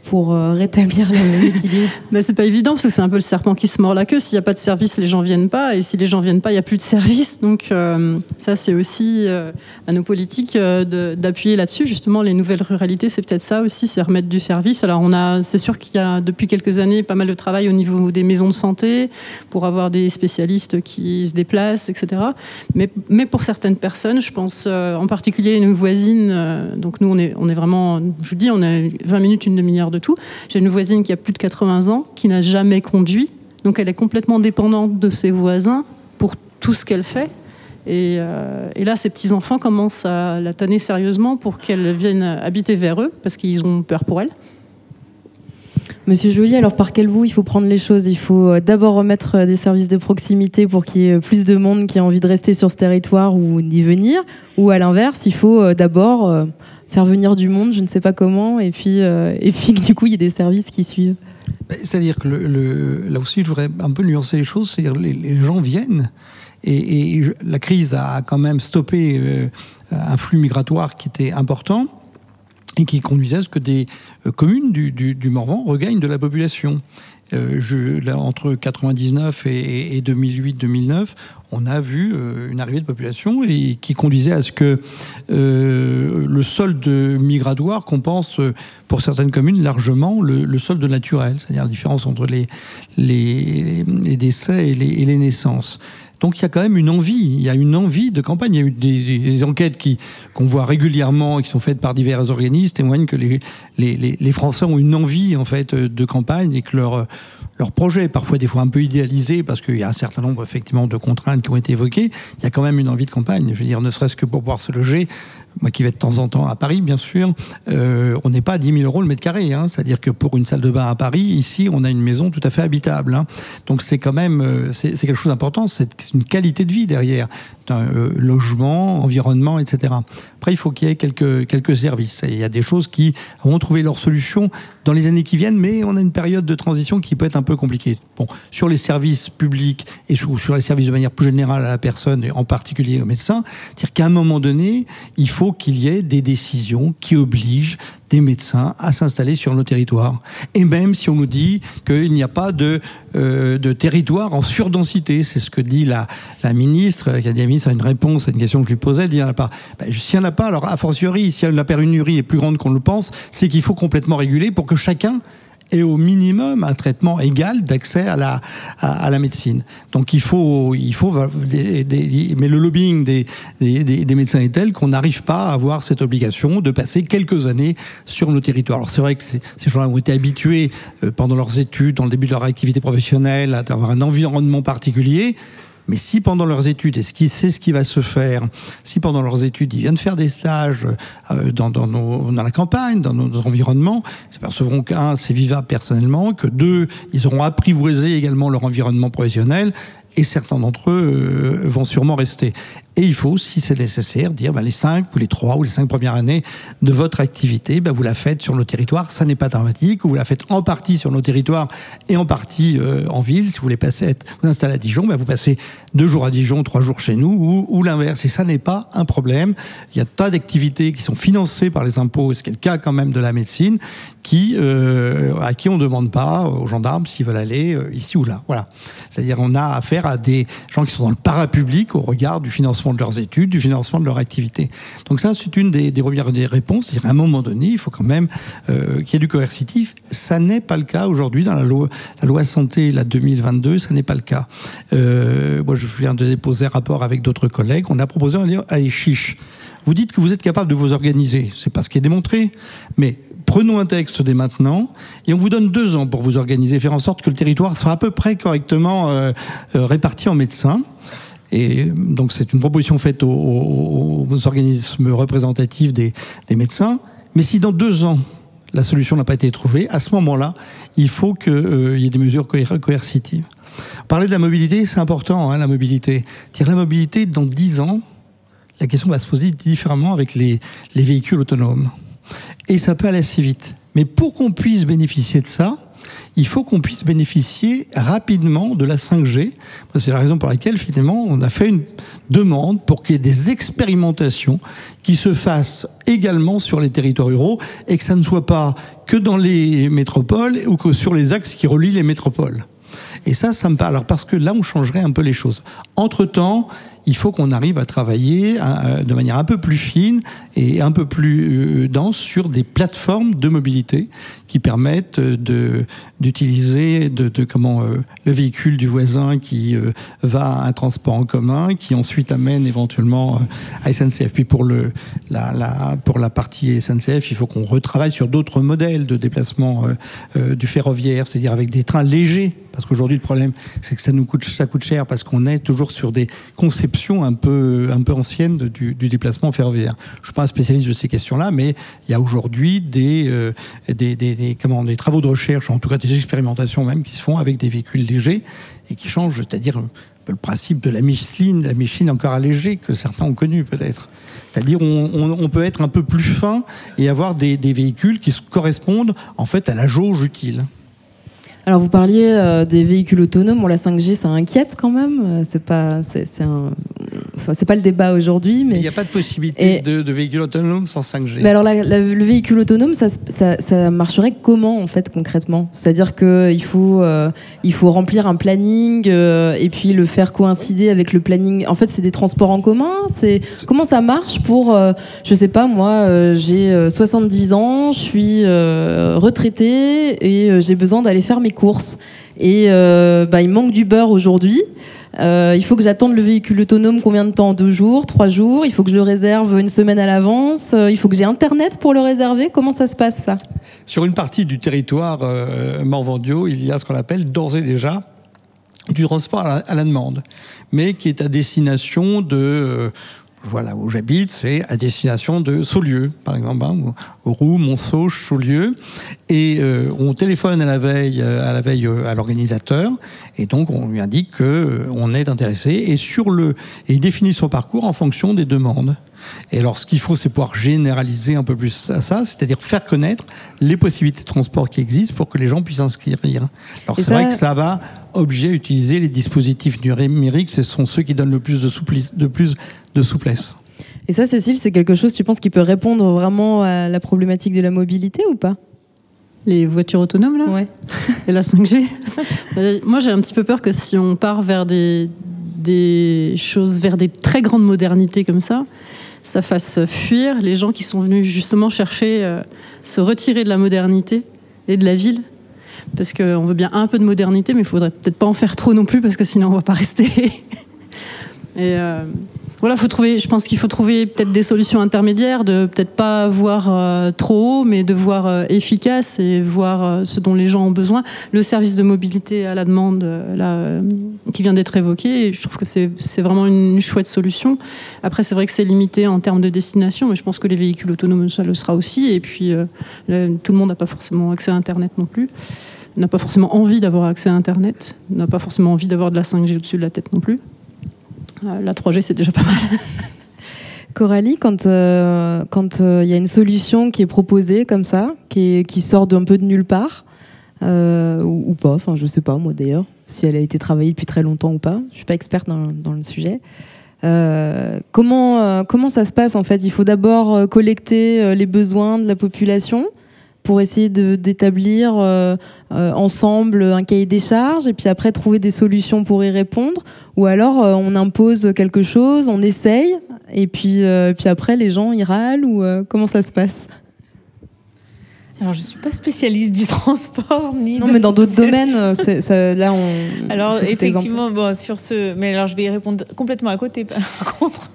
pour euh, rétablir l'équilibre Mais c'est pas évident parce que c'est un peu le serpent qui se mord la queue. S'il n'y a pas de service, les gens viennent pas, et si les gens viennent pas, il n'y a plus de service. Donc euh, ça, c'est aussi euh, à nos politiques d'appuyer là-dessus. Justement, les nouvelles ruralités, c'est peut-être ça aussi, c'est remettre du service. Alors on a, c'est sûr qu'il y a depuis quelques années pas mal de travail au niveau des maisons de santé pour avoir des spécialistes qui se déplacent, etc. Mais, mais pour certaines personnes, je pense en particulier une voisine. donc nous, on est, on est vraiment, je vous dis, on a 20 minutes, une demi-heure de tout. J'ai une voisine qui a plus de 80 ans, qui n'a jamais conduit, donc elle est complètement dépendante de ses voisins pour tout ce qu'elle fait. Et, euh, là, ses petits-enfants commencent à la tanner sérieusement pour qu'elle vienne habiter vers eux, parce qu'ils ont peur pour elle. Monsieur Joly, alors par quel bout il faut prendre les choses? Il faut euh, d'abord remettre euh, des services de proximité pour qu'il y ait plus de monde qui a envie de rester sur ce territoire ou d'y venir Ou à l'inverse, il faut d'abord faire venir du monde, je ne sais pas comment, et puis, euh, et puis du coup, il y a des services qui suivent. C'est-à-dire que là aussi, je voudrais un peu nuancer les choses, c'est-à-dire les, les gens viennent, et, la crise a quand même stoppé euh, un flux migratoire qui était important et qui conduisait à ce que des euh, communes du, Morvan regagnent de la population. Euh, entre 99 et, 2008-2009, on a vu euh, une arrivée de population et qui conduisait à ce que le solde migratoire compense pour certaines communes largement le, solde naturel, c'est-à-dire la différence entre les, décès et les naissances. Donc il y a quand même une envie, il y a une envie de campagne. Il y a eu des, enquêtes qui qu'on voit régulièrement, qui sont faites par divers organismes, témoignent que les, les, les, Français ont une envie en fait de campagne et que leur leur projet, parfois des fois un peu idéalisé, parce qu'il y a un certain nombre effectivement de contraintes qui ont été évoquées, il y a quand même une envie de campagne. Je veux dire, ne serait-ce que pour pouvoir se loger, moi qui vais de temps en temps à Paris, bien sûr, euh, on n'est pas à 10 000 euros le mètre carré. Hein. C'est-à-dire que pour une salle de bain à Paris, ici, on a une maison tout à fait habitable. Hein. Donc c'est quand même, euh, c'est quelque chose d'important. C'est une qualité de vie derrière, euh, logement, environnement, etc. Après, il faut qu'il y ait quelques quelques services. il y a des choses qui vont trouver leur solution dans les années qui viennent, mais on a une période de transition qui peut être un peu compliquée. Bon, sur les services publics et sur, sur les services de manière plus générale à la personne, et en particulier aux médecins, c'est-à-dire qu'à un moment donné, il faut faut qu'il y ait des décisions qui obligent des médecins à s'installer sur nos territoires. Et même si on nous dit qu'il n'y a pas de, euh, de territoire en surdensité, c'est ce que dit la, la ministre, qui a dit la ministre a une réponse à une question que je lui posais, elle dit il n'y en a pas. Ben, S'il n'y en a pas, alors a fortiori, si la pénurie est plus grande qu'on le pense, c'est qu'il faut complètement réguler pour que chacun et au minimum un traitement égal d'accès à la, à, la médecine. Donc il faut, il faut mais le lobbying des, des, médecins est tel qu'on n'arrive pas à avoir cette obligation de passer quelques années sur nos territoires. Alors c'est vrai que ces gens-là ont été habitués euh, pendant leurs études, dans le début de leur activité professionnelle, à avoir un environnement particulier. Mais si pendant leurs études, et c'est ce qui va se faire, si pendant leurs études, ils viennent faire des stages euh, dans la campagne, dans nos environnements, ils s'apercevront qu'un, c'est vivable personnellement, que deux, ils auront apprivoisé également leur environnement professionnel, et certains d'entre eux euh, vont sûrement rester. Et il faut, si c'est nécessaire, dire bah, les cinq ou les trois ou les cinq premières années de votre activité, bah, vous la faites sur nos territoires. Ça n'est pas dramatique. Ou vous la faites en partie sur nos territoires et en partie euh, en ville. Si vous voulez passer, vous installer à Dijon, bah, vous passez deux jours à Dijon, trois jours chez nous, ou, l'inverse. Et ça n'est pas un problème. Il y a tas d'activités qui sont financées par les impôts, ce qui est le cas quand même de la médecine, euh, à qui on ne demande pas aux gendarmes s'ils veulent aller euh, ici ou là. Voilà. C'est-à-dire on a affaire à des gens qui sont dans le parapublic au regard du financement de leurs études, du financement de leur activité. Donc ça, c'est une des, des premières des réponses. C'est-à-dire, à un moment donné, il faut quand même euh, qu'il y ait du coercitif. Ça n'est pas le cas aujourd'hui dans la loi, la loi santé, la 2022, ça n'est pas le cas. Euh, moi, je viens de déposer un rapport avec d'autres collègues. On a proposé, on dire, allez, chiche. Vous dites que vous êtes capable de vous organiser. C'est pas ce qui est démontré. Mais prenons un texte dès maintenant et on vous donne deux ans pour vous organiser, faire en sorte que le territoire soit à peu près correctement euh, réparti en médecins. Et donc c'est une proposition faite aux, organismes représentatifs des, médecins. Mais si dans deux ans la solution n'a pas été trouvée, à ce moment-là, il faut qu'il y ait des mesures coer- coercitives. Parler de la mobilité, c'est important, hein, la mobilité. Dire la mobilité dans dix ans, la question va se poser différemment avec les, les véhicules autonomes. Et ça peut aller assez vite. Mais pour qu'on puisse bénéficier de ça, il faut qu'on puisse bénéficier rapidement de la 5G. C'est la raison pour laquelle, finalement, on a fait une demande pour qu'il y ait des expérimentations qui se fassent également sur les territoires ruraux et que ça ne soit pas que dans les métropoles ou que sur les axes qui relient les métropoles. Et ça, ça me parle. Alors, parce que là, on changerait un peu les choses. Entre-temps, il faut qu'on arrive à travailler de manière un peu plus fine et un peu plus euh, dense sur des plateformes de mobilité qui permettent euh, d'utiliser de, comment euh, le véhicule du voisin qui va à un transport en commun, qui ensuite amène éventuellement à SNCF. Puis pour le la, pour la partie SNCF, il faut qu'on retravaille sur d'autres modèles de déplacement du ferroviaire, c'est-à-dire avec des trains légers parce qu'aujourd'hui le problème c'est que ça nous coûte ça coûte cher parce qu'on est toujours sur des conceptions un peu un peu anciennes de- du, déplacement ferroviaire. Je suis pas un spécialiste de ces questions-là, mais il y a aujourd'hui des, euh, des, des, des- comment des travaux de recherche, en tout cas des expérimentations même qui se font avec des véhicules légers et qui changent, c'est-à-dire euh, le principe de la Micheline, la Micheline encore allégée que certains ont connu peut-être. C'est-à-dire on, peut être un peu plus fin et avoir des, des véhicules qui correspondent en fait à la jauge utile. Alors vous parliez euh, des véhicules autonomes, la 5G ça inquiète quand même, Euh, c'est pas, c'est un- enfin, c'est pas le débat aujourd'hui, Mais il n'y a pas de possibilité Et- de, de véhicules autonomes sans 5G. Mais alors, la- la- le véhicule autonome, ça, se- ça, ça marcherait comment en fait concrètement? C'est-à-dire qu'il faut, euh, il faut remplir un planning euh, et puis le faire coïncider avec le planning. En fait, c'est des transports en commun. C'est comment ça marche pour, euh, je sais pas moi, euh, j'ai euh, 70 ans, je suis euh, retraité et j'ai besoin d'aller faire mes courses. Et bah, il manque du beurre aujourd'hui. Euh, il faut que j'attende le véhicule autonome combien de temps? Deux jours, trois jours? Il faut que je le réserve une semaine à l'avance? Euh, Il faut que j'ai Internet pour le réserver? Comment ça se passe ça? Sur une partie du territoire euh, Morvandio, il y a ce qu'on appelle d'ores et déjà du transport à la, demande, mais qui est à destination de voilà où j'habite, c'est à destination de Saulieu, par exemple, hein, ou- Roux, Montsauche, Saulieu, et euh, on téléphone à la veille, euh, à la veille euh, à l'organisateur, et donc on lui indique que euh, on est intéressé, et sur le, et il définit son parcours en fonction des demandes. Et alors, ce qu'il faut, c'est pouvoir généraliser un peu plus à ça, c'est-à-dire faire connaître les possibilités de transport qui existent pour que les gens puissent s'inscrire. Alors, c'est vrai ça- que ça va obliger à utiliser les dispositifs numériques, ce sont ceux qui donnent le plus de, soupli- de plus de souplesse. Et ça, Cécile, c'est quelque chose, tu penses, qui peut répondre vraiment à la problématique de la mobilité ou pas? Les voitures autonomes, là? Ouais. Et la 5G Euh, Moi, j'ai un petit peu peur que si on part vers des, des choses, vers des très grandes modernités comme ça, ça fasse fuir les gens qui sont venus justement chercher, euh, se retirer de la modernité et de la ville. Parce qu'on veut bien un peu de modernité, mais il faudrait peut-être pas en faire trop non plus, parce que sinon on va pas rester. Et euh, voilà, faut trouver, je pense qu'il faut trouver peut-être des solutions intermédiaires, de peut-être pas voir euh, trop haut, mais de voir euh, efficace et voir euh, ce dont les gens ont besoin. Le service de mobilité à la demande, là, qui vient d'être évoqué, je trouve que c'est vraiment une chouette solution. Après, c'est vrai que c'est limité en termes de destination, mais je pense que les véhicules autonomes, ça le sera aussi. Et puis, tout le monde n'a pas forcément accès à Internet non plus n'a pas forcément envie d'avoir accès à Internet, n'a pas forcément envie d'avoir de la 5G au-dessus de la tête non plus. Euh, La 3G, c'est déjà pas mal. Coralie, quand euh, quand euh, il y a une solution qui est proposée comme ça, qui, qui sort d'un peu de nulle part, euh, ou, ou pas, enfin je sais pas moi d'ailleurs, si elle a été travaillée depuis très longtemps ou pas, je suis pas experte dans, dans le sujet. Euh, comment euh, comment ça se passe en fait? Il faut d'abord euh, collecter euh, les besoins de la population. Pour essayer d'établir ensemble un cahier des charges et puis après trouver des solutions pour y répondre Ou alors on impose quelque chose, on essaye et puis, puis après les gens y râlent ou comment ça se passe? Alors, je suis pas spécialiste du transport ni. Non, mais dans d'autres domaines, ça, là, on. Alors, effectivement, bon, sur ce, mais alors, je vais y répondre complètement à côté, par contre.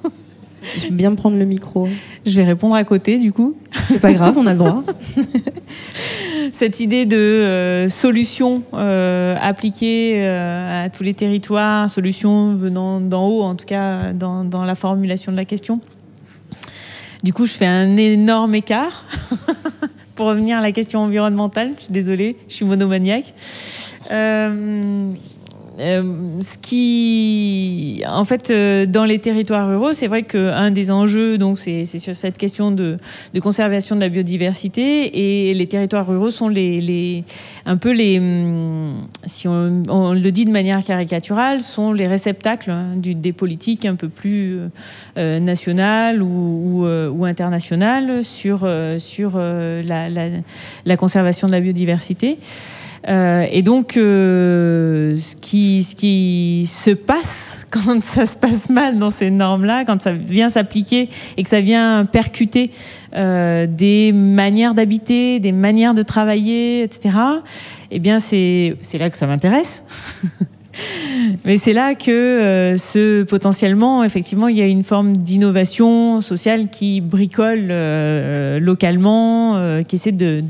Je vais bien prendre le micro. Je vais répondre à côté, du coup. C'est pas grave, on a le droit. Cette idée de euh, solution euh, appliquée euh, à tous les territoires, solution venant d'en haut, en tout cas dans, dans, la formulation de la question. Du coup, je fais un énorme écart. Pour revenir à la question environnementale, je suis désolée, je suis monomaniaque. Euh, ce qui, en fait, euh, dans les territoires ruraux, c'est vrai qu'un des enjeux, donc, c'est sur cette question de, conservation de la biodiversité, et les territoires ruraux sont les, un peu les, hum, si on, le dit de manière caricaturale, sont les réceptacles hein, des politiques un peu plus euh, nationales ou, internationales sur la, conservation de la biodiversité. Euh, et donc, euh, ce, qui, ce qui se passe quand ça se passe mal dans ces normes-là, quand ça vient s'appliquer et que ça vient percuter euh, des manières d'habiter, des manières de travailler, etc., eh bien, c'est là que ça m'intéresse. Mais c'est là que euh, ce, potentiellement, effectivement, il y a une forme d'innovation sociale qui bricole euh, localement, euh, qui essaie de,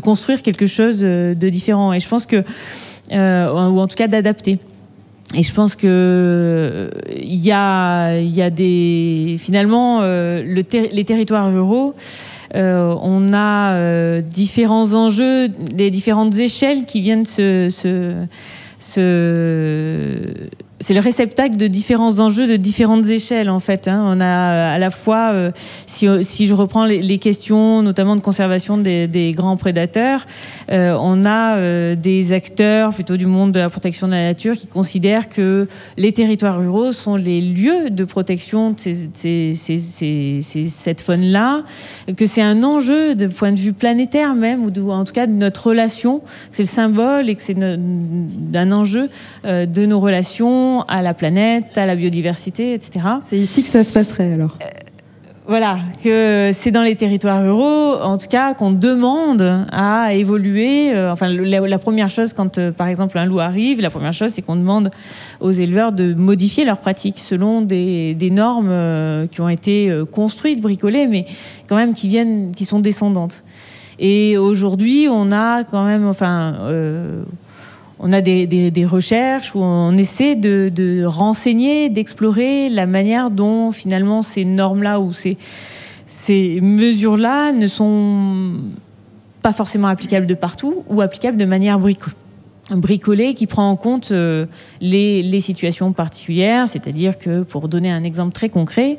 construire quelque chose de différent. Et je pense que, ou en tout cas d'adapter. Et je pense que il y a, y a des finalement les territoires ruraux. On a différents enjeux, des différentes échelles qui viennent se ce c'est le réceptacle de différents enjeux de différentes échelles en fait. Hein. On a à la fois, euh, si, si, je reprends les, questions notamment de conservation des, grands prédateurs, euh, on a euh, des acteurs plutôt du monde de la protection de la nature qui considèrent que les territoires ruraux sont les lieux de protection de cette faune-là, que c'est un enjeu de point de vue planétaire même, ou, en tout cas de notre relation, c'est le symbole et que c'est un enjeu euh, de nos relations à la planète, à la biodiversité, etc. C'est ici que ça se passerait alors euh, voilà, que c'est dans les territoires ruraux, en tout cas, qu'on demande à évoluer. Euh, enfin, la, première chose, quand euh, par exemple un loup arrive, la première chose, c'est qu'on demande aux éleveurs de modifier leurs pratiques selon des, des normes qui ont été construites, bricolées, mais quand même qui viennent, qui sont descendantes. Et aujourd'hui, on a quand même, enfin, on a des, recherches où on essaie de, renseigner, d'explorer la manière dont finalement ces normes-là ou ces, mesures-là ne sont pas forcément applicables de partout ou applicables de manière bricolée bricolé qui prend en compte euh, les, situations particulières, c'est-à-dire que pour donner un exemple très concret,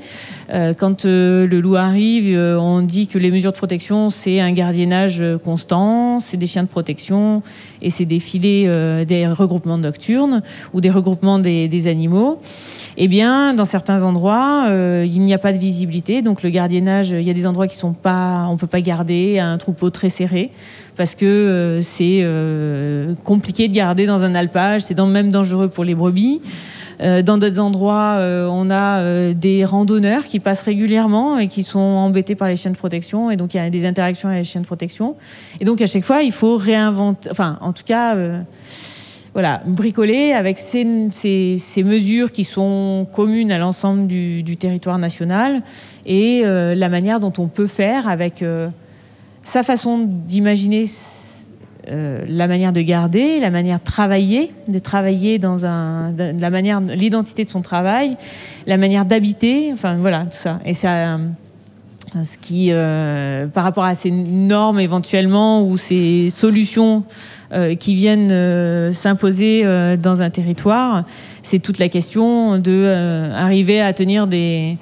euh, quand euh, le loup arrive, on dit que les mesures de protection c'est un gardiennage constant, c'est des chiens de protection et c'est des filets, des regroupements nocturnes ou des regroupements des, des animaux. Eh bien, dans certains endroits, il n'y a pas de visibilité, donc le gardiennage, il y a des endroits qui sont pas, on peut pas garder un troupeau très serré parce que c'est euh, de garder dans un alpage, c'est même dangereux pour les brebis. Euh, dans d'autres endroits, on a des randonneurs qui passent régulièrement et qui sont embêtés par les chiens de protection, et donc il y a des interactions avec les chiens de protection. Et donc à chaque fois, il faut réinventer, enfin en tout cas, voilà, bricoler avec ces, mesures qui sont communes à l'ensemble du, territoire national et la manière dont on peut faire avec sa façon d'imaginer euh, la manière de garder, la manière de travailler, de travailler dans un, la manière, l'identité de son travail, la manière d'habiter, enfin voilà tout ça. Et ça, ce qui, euh, par rapport à ces normes éventuellement ou ces solutions euh, qui viennent euh, s'imposer euh, dans un territoire, c'est toute la question de euh, arriver à tenir des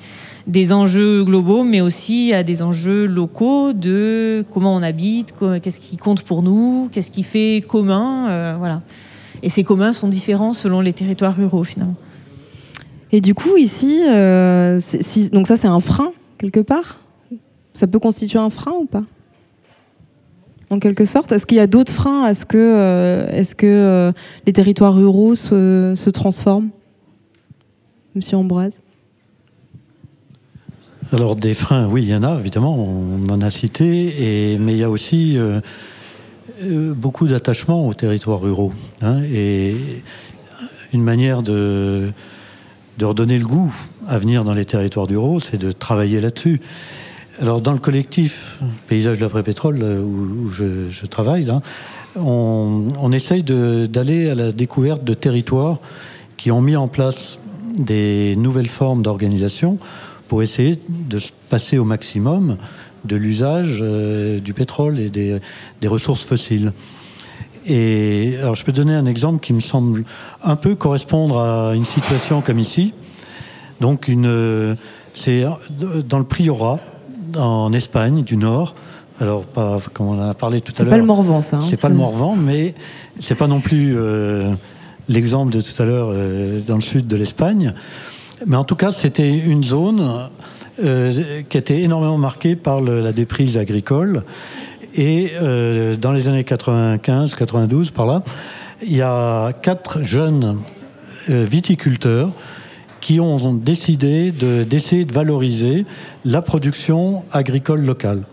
des enjeux globaux, mais aussi à des enjeux locaux de comment on habite, qu'est-ce qui compte pour nous, qu'est-ce qui fait commun, euh, voilà. Et ces communs sont différents selon les territoires ruraux finalement. Et du coup ici, euh, si, donc ça c'est un frein quelque part? Ça peut constituer un frein ou pas? En quelque sorte Est-ce qu'il y a d'autres freins à ce que, est-ce que les territoires ruraux se, se transforment? Monsieur Ambroise alors des freins, oui, il y en a, évidemment, on en a cité, mais il y a aussi euh, euh, beaucoup d'attachement aux territoires ruraux. Hein, et une manière de, redonner le goût à venir dans les territoires ruraux, c'est de travailler là-dessus. Alors dans le collectif Paysage de l'après-pétrole, où, je, travaille, on, on essaye d'aller à la découverte de territoires qui ont mis en place des nouvelles formes d'organisation pour essayer de se passer au maximum de l'usage euh, du pétrole et des, ressources fossiles. Et alors, je peux donner un exemple qui me semble un peu correspondre à une situation comme ici. Donc, une, c'est dans le Priorat, en Espagne du Nord. Alors, pas comme on en a parlé tout à l'heure. C'est pas le Morvan, ça. Hein, c'est pas le Morvan, mais c'est pas non plus euh, l'exemple de tout à l'heure euh, dans le sud de l'Espagne. Mais en tout cas, c'était une zone euh, qui était énormément marquée par la déprise agricole. Et euh, dans les années 95-92, par là, il y a quatre jeunes euh, viticulteurs qui ont décidé d'essayer de, valoriser la production agricole locale.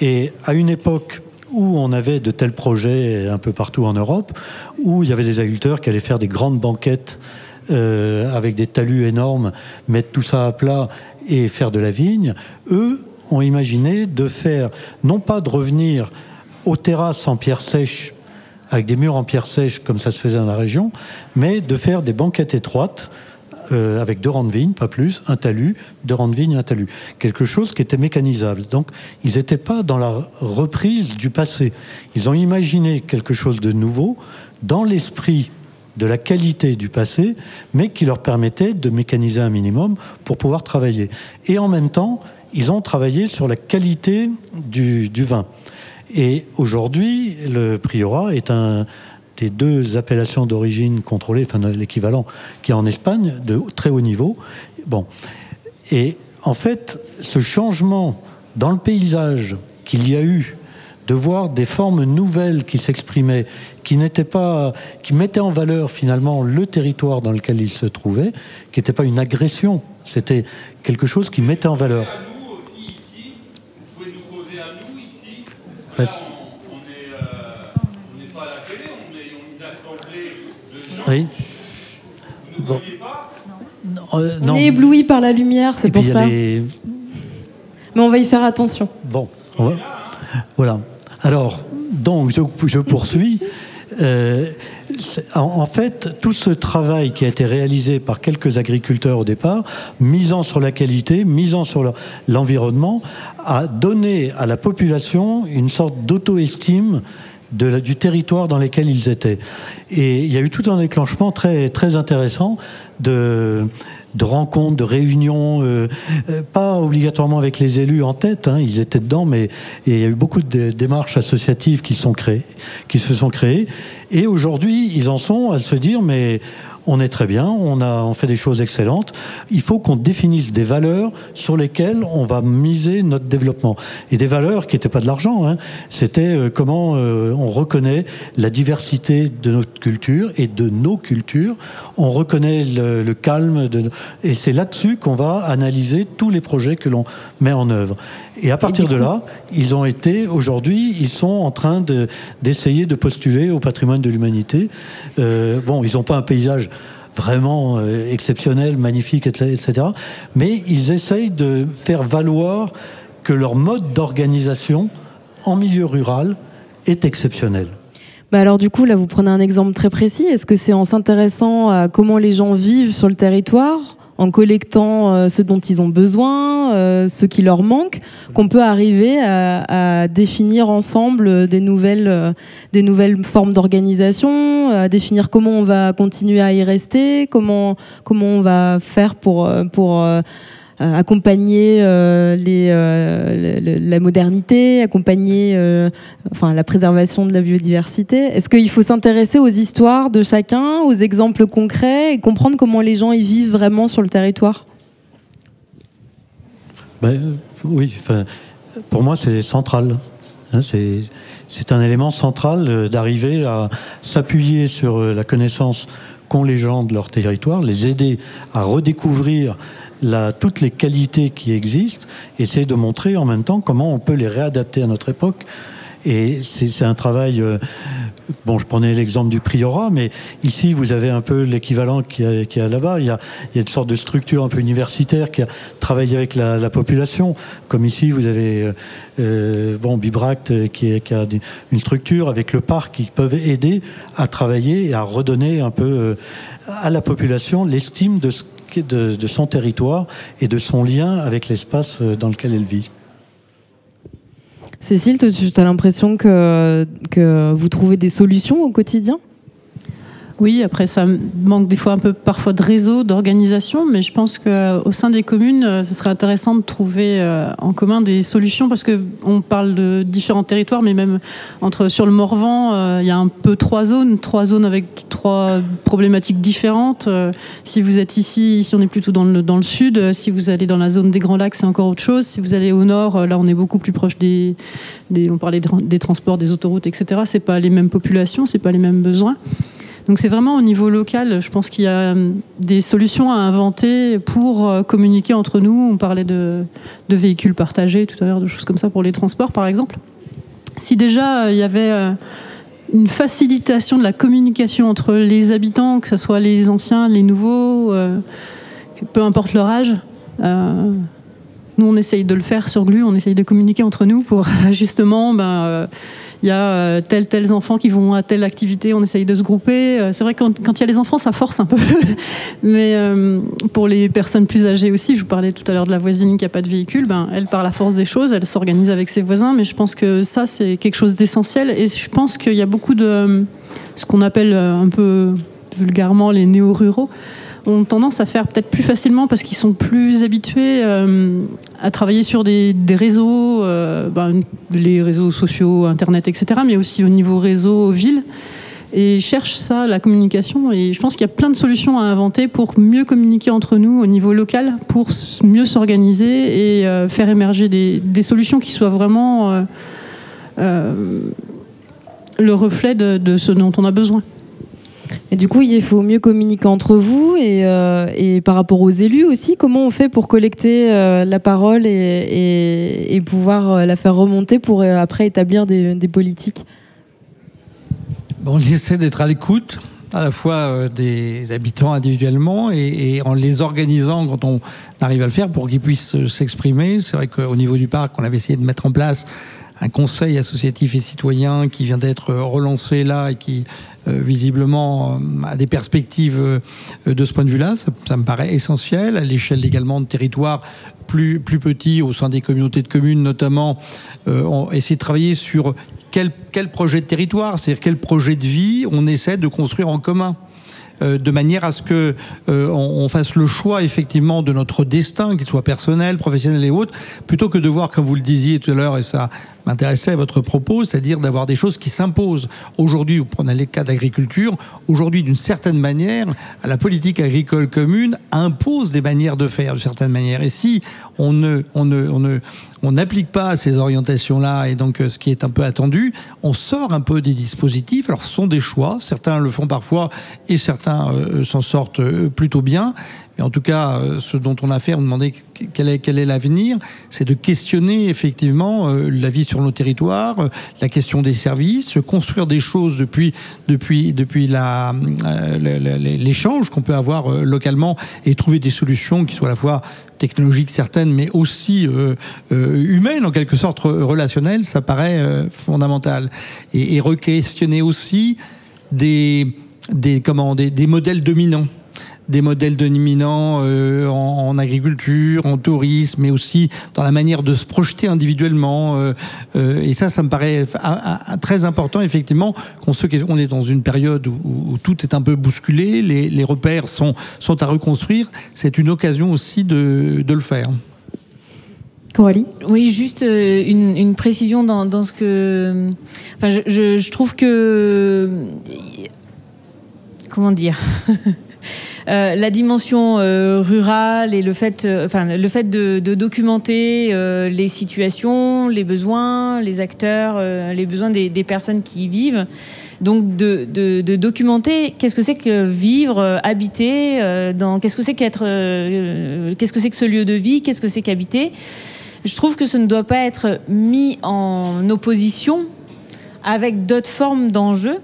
Et à une époque où on avait de tels projets un peu partout en Europe, où il y avait des agriculteurs qui allaient faire des grandes banquettes euh, avec des talus énormes, mettre tout ça à plat et faire de la vigne, eux ont imaginé de faire, non pas de revenir aux terrasses en pierre sèche, avec des murs en pierre sèche comme ça se faisait dans la région, mais de faire des banquettes étroites euh, avec deux rangs de vigne, pas plus, un talus, deux rangs de vigne, un talus. Quelque chose qui était mécanisable. Donc, ils n'étaient pas dans la reprise du passé. Ils ont imaginé quelque chose de nouveau dans l'esprit de la qualité du passé, mais qui leur permettait de mécaniser un minimum pour pouvoir travailler. Et en même temps, ils ont travaillé sur la qualité du, vin. Et aujourd'hui, le Priorat est un des deux appellations d'origine contrôlée, enfin l'équivalent qui est en Espagne, de très haut niveau. Bon. Et en fait, ce changement dans le paysage qu'il y a eu de voir des formes nouvelles qui s'exprimaient, qui n'étaient pas, qui mettaient en valeur finalement le territoire dans lequel ils se trouvaient, qui n'était pas une agression, c'était quelque chose qui mettait en valeur. on n'est pas à la télé, on est une assemblée de gens. Oui. Bon. Euh, on est ébloui par la lumière, c'est pour ça. Mais on va y faire attention. Bon, voilà. Alors, donc, je, poursuis. Euh, en, fait, tout ce travail qui a été réalisé par quelques agriculteurs au départ, misant sur la qualité, misant sur l'environnement, a donné à la population une sorte d'auto-estime du territoire dans lequel ils étaient. Et il y a eu tout un déclenchement très, très intéressant de, rencontres, de réunions, euh, euh, pas obligatoirement avec les élus en tête, hein, ils étaient dedans, mais il y a eu beaucoup de démarches associatives qui, sont créées, qui se sont créées. Et aujourd'hui, ils en sont à se dire, mais on est très bien, on, a, on fait des choses excellentes. Il faut qu'on définisse des valeurs sur lesquelles on va miser notre développement. Et des valeurs qui n'étaient pas de l'argent, hein. c'était euh, comment euh, on reconnaît la diversité de notre culture et de nos cultures. On reconnaît le, calme, de, et c'est là-dessus qu'on va analyser tous les projets que l'on met en œuvre. Et à partir de là, ils ont été, aujourd'hui, ils sont en train d'essayer de, postuler au patrimoine de l'humanité. Euh, bon, ils n'ont pas un paysage vraiment euh, exceptionnel, magnifique, etc. Mais ils essayent de faire valoir que leur mode d'organisation en milieu rural est exceptionnel. Bah alors du coup, là, vous prenez un exemple très précis. Est-ce que c'est en s'intéressant à comment les gens vivent sur le territoire en collectant euh, ce dont ils ont besoin, euh, ce qui leur manque, qu'on peut arriver à, définir ensemble des nouvelles, euh, des nouvelles formes d'organisation, à définir comment on va continuer à y rester, comment, comment on va faire pour, pour euh, accompagner euh, euh, la modernité, accompagner enfin, la préservation de la biodiversité Est-ce qu'il faut s'intéresser aux histoires de chacun, aux exemples concrets et comprendre comment les gens y vivent vraiment sur le territoire? Ben, Oui, pour moi c'est central. Hein, c'est un élément central euh, d'arriver à s'appuyer sur euh, la connaissance qu'ont les gens de leur territoire, les aider à redécouvrir toutes les qualités qui existent, essayer de montrer en même temps comment on peut les réadapter à notre époque. Et c'est un travail. euh, bon, je prenais l'exemple du priorat, mais ici, vous avez un peu l'équivalent qu'il y a, là-bas. Il y a, une sorte de structure un peu universitaire qui a travaillé avec la, la population. Comme ici, vous avez euh, euh, bon, Bibract qui, a une structure avec le parc qui peuvent aider à travailler et à redonner un peu à la population l'estime de, ce de, son territoire et de son lien avec l'espace euh, dans lequel elle vit. Cécile, tu as l'impression que vous trouvez des solutions au quotidien? Oui, après ça manque des fois un peu parfois de réseau, d'organisation, mais je pense qu'au sein des communes, euh, ce serait intéressant de trouver euh, en commun des solutions parce que on parle de différents territoires, mais même entre sur le Morvan, euh, il y a un peu trois zones, trois zones avec trois problématiques différentes. Euh, Si vous êtes ici, ici on est plutôt dans le dans le sud. Euh, Si vous allez dans la zone des Grands Lacs, c'est encore autre chose. Si vous allez au nord, euh, là on est beaucoup plus proche des, on parlait de- des transports, des autoroutes, etc. C'est pas les mêmes populations, c'est pas les mêmes besoins. Donc c'est vraiment au niveau local, je pense qu'il y a euh, des solutions à inventer pour euh, communiquer entre nous. On parlait de, véhicules partagés tout à l'heure, de choses comme ça pour les transports par exemple. Si déjà euh, il y avait une facilitation de la communication entre les habitants, que ce soit les anciens, les nouveaux, peu importe leur âge, nous on essaye de le faire sur Glu, on essaye de communiquer entre nous pour justement ben, il y a euh, tels tels enfants qui vont à telle activité, on essaye de se grouper. Euh, C'est vrai que quand, il y a les enfants, ça force un peu. Mais euh, pour les personnes plus âgées aussi, je vous parlais tout à l'heure de la voisine qui n'a pas de véhicule, ben, elle, par la force des choses, elle s'organise avec ses voisins. Mais je pense que ça, c'est quelque chose d'essentiel. Et je pense qu'il y a beaucoup de ce qu'on appelle un peu vulgairement les néo-ruraux ont tendance à faire peut-être plus facilement parce qu'ils sont plus habitués euh, à travailler sur des, réseaux, euh, ben, les réseaux sociaux, Internet, etc., mais aussi au niveau réseau, ville. Et cherchent ça, la communication. Et je pense qu'il y a plein de solutions à inventer pour mieux communiquer entre nous au niveau local, pour mieux s'organiser et euh, faire émerger des, solutions qui soient vraiment le reflet de ce dont on a besoin. Du coup, il faut mieux communiquer entre vous et, euh, et par rapport aux élus aussi. Comment on fait pour collecter euh, la parole et, pouvoir euh, la faire remonter pour après établir des, politiques? On essaie d'être à l'écoute à la fois des habitants individuellement et, en les organisant quand on arrive à le faire pour qu'ils puissent s'exprimer. C'est vrai qu'au niveau du parc, on avait essayé de mettre en place un conseil associatif et citoyen qui vient d'être relancé là et qui euh, visiblement euh, a des perspectives euh, de ce point de vue-là. Ça, ça me paraît essentiel à l'échelle également de territoires plus, plus petits au sein des communautés de communes notamment. Euh, on essaie de travailler sur quel, quel projet de territoire, c'est-à-dire quel projet de vie on essaie de construire en commun. Euh, de manière à ce que euh, on, on fasse le choix effectivement de notre destin, qu'il soit personnel, professionnel et autres, plutôt que de voir, comme vous le disiez tout à l'heure, et ça m'intéressait votre propos, c'est-à-dire d'avoir des choses qui s'imposent. Aujourd'hui, vous prenez les cas d'agriculture, aujourd'hui, d'une certaine manière, la politique agricole commune impose des manières de faire, d'une certaine manière. Et si on ne, on ne, on ne, on n'applique pas ces orientations-là et donc euh, ce qui est un peu attendu, on sort un peu des dispositifs. Alors, ce sont des choix. Certains le font parfois et certains euh, s'en sortent euh, plutôt bien. Mais en tout cas, ce dont on a fait, on demandait quel est, l'avenir, c'est de questionner effectivement la vie sur nos territoires, euh, la question des services, construire des choses depuis, depuis, depuis la, euh, l'échange qu'on peut avoir euh, localement et trouver des solutions qui soient à la fois technologiques certaines, mais aussi euh, euh, humaines en quelque sorte, re- relationnelles, ça paraît euh, fondamental. Et, et re-questionner aussi des, des, comment, des, des modèles dominants des modèles dominants euh, en, en agriculture, en tourisme, mais aussi dans la manière de se projeter individuellement. euh, euh, et ça, ça me paraît a- a- très important, effectivement, qu'on se, on est dans une période où, où tout est un peu bousculé, les, les repères sont, sont à reconstruire. C'est une occasion aussi de, de le faire. Coralie? Oui, juste euh, une, une précision dans, dans ce que. Enfin, je, je- je trouve que. Comment dire? euh, la dimension euh, rurale et le fait, euh, enfin, le fait de, documenter les situations, les besoins, les acteurs, les besoins des, personnes qui y vivent. Donc de, de, documenter qu'est-ce que c'est que vivre, habiter, dans qu'est-ce que c'est qu'être, qu'est-ce que c'est que ce lieu de vie, qu'est-ce que c'est qu'habiter. Je trouve que ce ne doit pas être mis en opposition avec d'autres formes d'enjeux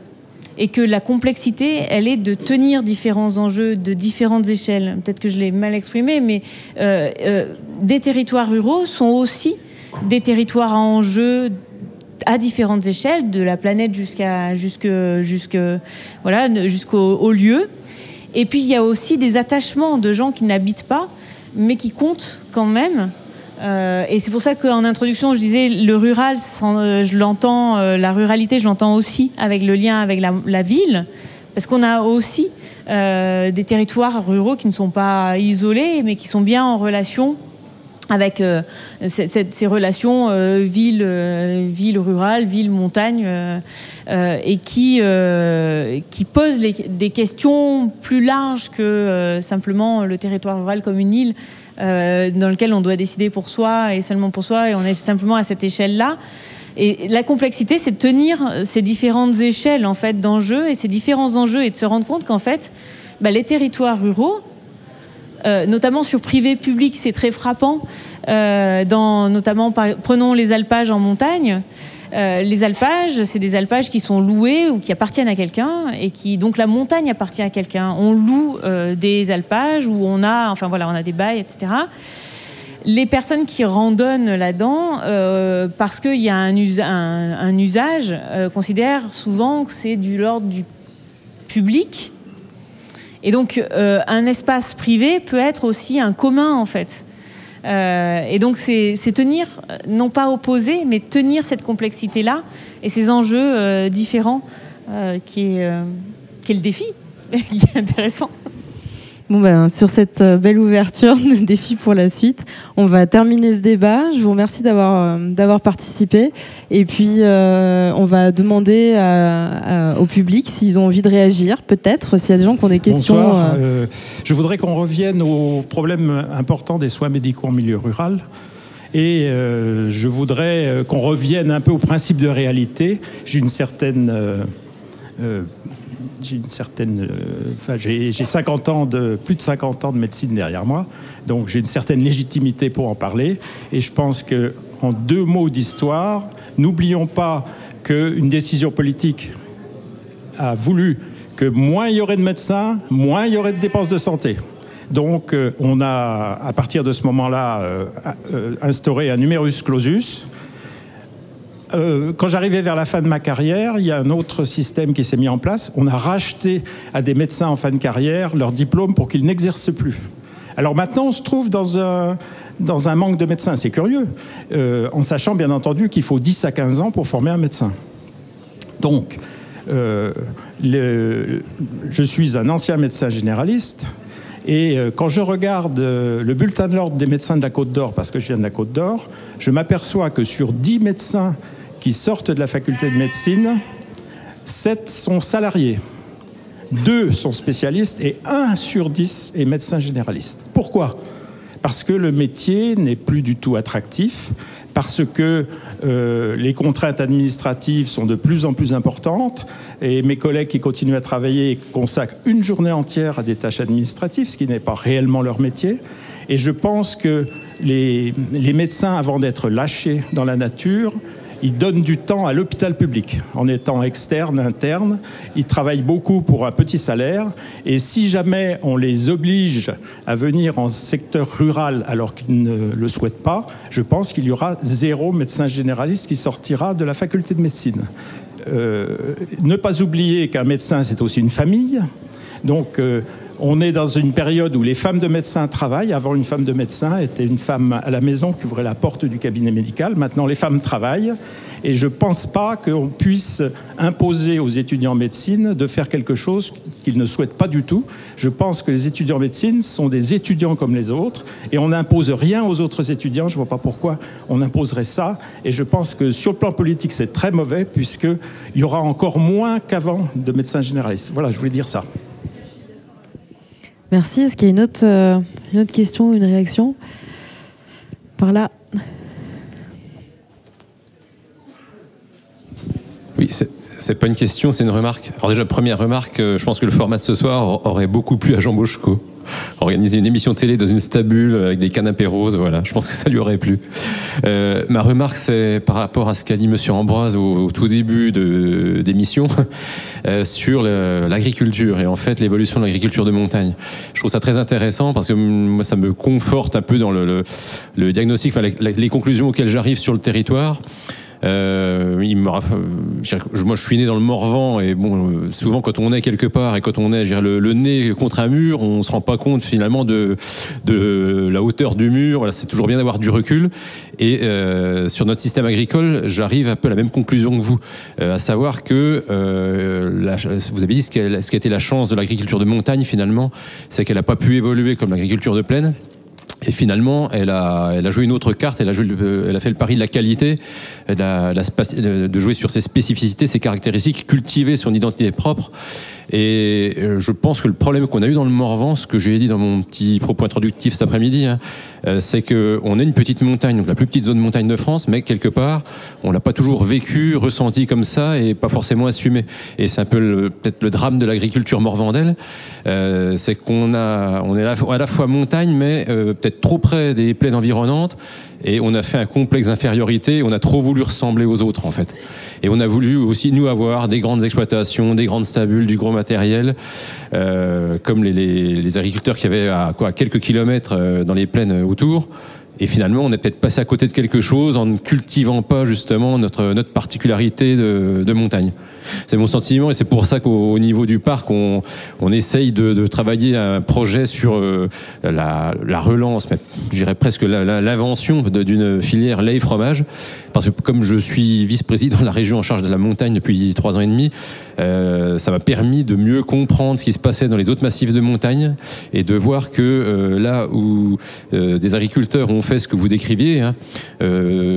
et que la complexité, elle est de tenir différents enjeux de différentes échelles. Peut-être que je l'ai mal exprimé, mais euh, euh, des territoires ruraux sont aussi des territoires à enjeux à différentes échelles, de la planète jusqu'à jusque, jusque, voilà, jusqu'au au lieu. Et puis il y a aussi des attachements de gens qui n'habitent pas, mais qui comptent quand même. Euh, et c'est pour ça qu'en introduction, je disais le rural, euh, je l'entends, euh, la ruralité, je l'entends aussi avec le lien avec la, ville, parce qu'on a aussi des territoires ruraux qui ne sont pas isolés, mais qui sont bien en relation avec ces relations ville, euh, ville rurale, ville montagne, et qui, posent des questions plus larges que simplement le territoire rural comme une île euh, dans lequel on doit décider pour soi et seulement pour soi, et on est simplement à cette échelle-là. Et la complexité, c'est de tenir ces différentes échelles en fait d'enjeux et ces différents enjeux et de se rendre compte qu'en fait, bah, les territoires ruraux, euh, notamment sur privé-public, c'est très frappant. Euh, dans, notamment, prenons les alpages en montagne. Euh, les alpages, c'est des alpages qui sont loués ou qui appartiennent à quelqu'un et qui donc la montagne appartient à quelqu'un. On loue des alpages où on a, enfin voilà, on a des bails, etc. Les personnes qui randonnent là-dedans, parce qu'il y a un, usa- un- un usage, considèrent souvent que c'est du l'ordre du public et donc, euh, un espace privé peut être aussi un commun, en fait. Euh, et donc, c'est tenir, euh, non pas opposer, mais tenir cette complexité-là et ces enjeux différents qui, est, qui est le défi, qui est intéressant. Bon ben, sur cette euh, belle ouverture de défi pour la suite, on va terminer ce débat. Je vous remercie d'avoir euh, d'avoir participé et puis euh, on va demander à- à- au public s'ils ont envie de réagir, peut-être s'il y a des gens qui ont des questions. Bonsoir. euh, Euh, je voudrais qu'on revienne au problème important des soins médicaux en milieu rural. Et je voudrais qu'on revienne un peu au principe de réalité. J'ai une certaine. J'ai une certaine. euh, Enfin, j'ai j'ai 50 ans de. plus de 50 ans de médecine derrière moi. Donc j'ai une certaine légitimité pour en parler. Et je pense que, en deux mots d'histoire, n'oublions pas qu'une décision politique a voulu que moins il y aurait de médecins, moins il y aurait de dépenses de santé. Donc, euh, on a, à partir de ce moment-là, euh, instauré un numerus clausus. Euh, quand j'arrivais vers la fin de ma carrière, il y a un autre système qui s'est mis en place. On a racheté à des médecins en fin de carrière leur diplôme pour qu'ils n'exercent plus. Alors maintenant, on se trouve dans un, dans un manque de médecins. C'est curieux, euh, en sachant bien entendu qu'il faut 10 à 15 ans pour former un médecin. Donc, euh, je suis un ancien médecin généraliste. Et quand je regarde le bulletin de l'ordre des médecins de la Côte d'Or, parce que je viens de la Côte d'Or, je m'aperçois que sur 10 médecins qui sortent de la faculté de médecine, 7 sont salariés, 2 sont spécialistes et 1 sur 10 est médecin généraliste. Pourquoi? Parce que le métier n'est plus du tout attractif, parce que euh, les contraintes administratives sont de plus en plus importantes et mes collègues qui continuent à travailler consacrent une journée entière à des tâches administratives, ce qui n'est pas réellement leur métier. Et je pense que les, les médecins, avant d'être lâchés dans la nature, ils donnent du temps à l'hôpital public. En étant externe, interne, ils travaillent beaucoup pour un petit salaire. Et si jamais on les oblige à venir en secteur rural alors qu'ils ne le souhaitent pas, je pense qu'il y aura zéro médecin généraliste qui sortira de la faculté de médecine. Euh, ne pas oublier qu'un médecin, c'est aussi une famille. Donc, euh, on est dans une période où les femmes de médecins travaillent. Avant, une femme de médecin était une femme à la maison qui ouvrait la porte du cabinet médical. Maintenant, les femmes travaillent. Et je ne pense pas qu'on puisse imposer aux étudiants en médecine de faire quelque chose qu'ils ne souhaitent pas du tout. Je pense que les étudiants en médecine sont des étudiants comme les autres et on n'impose rien aux autres étudiants. Je ne vois pas pourquoi on imposerait ça. Et je pense que sur le plan politique, c'est très mauvais puisqu'il y aura encore moins qu'avant de médecins généralistes. Voilà, je voulais dire ça. Merci. Est-ce qu'il y a une autre, euh, une autre question, une réaction Par là? Oui, c'est- pas une question, c'est une remarque. Alors déjà, première remarque, euh, je pense que le format de ce soir aurait beaucoup plu à Jean Boschko. Organiser une émission télé dans une stabule avec des canapés roses, voilà, je pense que ça lui aurait plu. Euh, ma remarque, c'est par rapport à ce qu'a dit Monsieur Ambroise au, tout début d'émission euh, sur l'agriculture et en fait l'évolution de l'agriculture de montagne. Je trouve ça très intéressant parce que hum, moi, ça me conforte un peu dans le, diagnostic, enfin, les conclusions auxquelles j'arrive sur le territoire. Euh, il me euh, moi, je suis né dans le Morvan et bon, euh, souvent quand on est quelque part et quand on est le, le nez contre un mur, on se rend pas compte finalement de, de la hauteur du mur. Voilà, c'est toujours bien d'avoir du recul. Et euh, sur notre système agricole, j'arrive un peu à la même conclusion que vous, euh, à savoir que euh, la- vous avez dit ce qui a, ce été la chance de l'agriculture de montagne finalement, c'est qu'elle n'a pas pu évoluer comme l'agriculture de plaine. Et finalement, elle a, elle a joué une autre carte. Elle a, joué, le- elle a fait le pari de la qualité, la- la spaci- de de jouer sur ses spécificités, ses caractéristiques, cultiver son identité propre. Et euh, je pense que le problème qu'on a eu dans le Morvan, ce que j'ai dit dans mon petit propos introductif cet après-midi, hein, euh, c'est qu'on est une petite montagne, donc la plus petite zone de montagne de France, mais quelque part, on l'a pas toujours vécu, ressenti comme ça et pas forcément assumé. Et c'est un peu peut-être le drame de l'agriculture morvandelle, euh, c'est qu'on on est à la, à la fois montagne, mais euh, peut-être trop près des plaines environnantes. Et on a fait un complexe d'infériorité, on a trop voulu ressembler aux autres en fait. Et on a voulu aussi nous avoir des grandes exploitations, des grandes stabules, du gros matériel, euh, comme les, les- les agriculteurs qui avaient à quoi, quelques kilomètres euh, dans les plaines autour. Et finalement, on est peut-être passé à côté de quelque chose en ne cultivant pas justement notre, notre particularité de, de montagne. C'est mon sentiment et c'est pour ça qu'au au niveau du parc, on, essaye de, travailler un projet sur euh, la, la relance, mais je dirais presque l'invention d'une filière lait et fromage. Parce que comme je suis vice-président de la région en charge de la montagne depuis trois ans et demi, euh, ça m'a permis de mieux comprendre ce qui se passait dans les autres massifs de montagne et de voir que euh, là où des agriculteurs ont fait ce que vous décriviez, hein,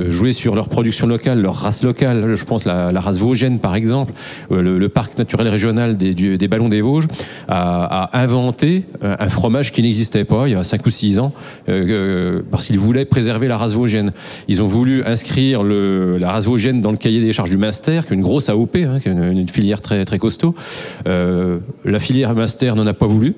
jouer sur leur production locale, leur race locale, je pense la, la race vosgienne par exemple, le, le parc naturel régional des, des Ballons des Vosges a, inventé euh, un fromage qui n'existait pas il y a 5 ou 6 ans euh, euh, parce qu'ils voulaient préserver la race vosgienne. Ils ont voulu inscrire le, la race vosgienne dans le cahier des charges du Master, qui est une grosse AOP, hein, qui est une, filière très, très costaud. Euh, la filière Master n'en a pas voulu.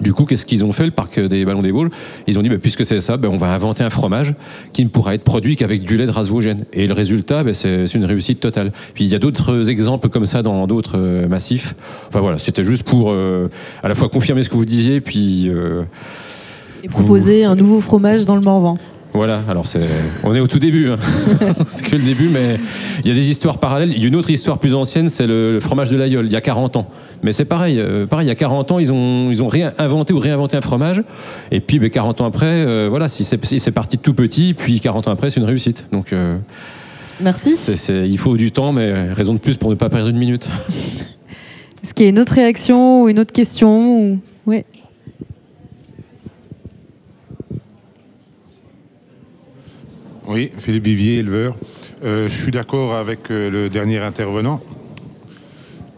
Du coup, qu'est-ce qu'ils ont fait, le parc des Ballons des Vosges? Ils ont dit, bah, puisque c'est ça, bah, on va inventer un fromage qui ne pourra être produit qu'avec du lait de race vosgienne. Et le résultat, bah, c'est c'est une réussite totale. Puis il y a d'autres exemples comme ça dans d'autres euh, massifs. Enfin voilà, c'était juste pour euh, à la fois confirmer ce que vous disiez, puis euh, Et proposer un nouveau fromage dans le Morvan. Voilà. Alors c'est, on est au tout début, hein. c'est que le début, mais il y a des histoires parallèles. Il y a une autre histoire plus ancienne, c'est le, fromage de l'aïeul, il y a 40 ans. Mais c'est pareil, euh, pareil, il y a 40 ans, ils ont, ils ont réinventé ou réinventé un fromage. Et puis, ben, 40 ans après, euh, voilà, si c'est, si c'est parti de tout petit, puis 40 ans après, c'est une réussite. Donc, euh, Merci. c'est- c'est- il faut du temps, mais raison de plus pour ne pas perdre une minute. Est-ce qu'il y a une autre réaction ou une autre question ou... Oui. Oui, Philippe Vivier, éleveur. Euh, je suis d'accord avec euh, le dernier intervenant.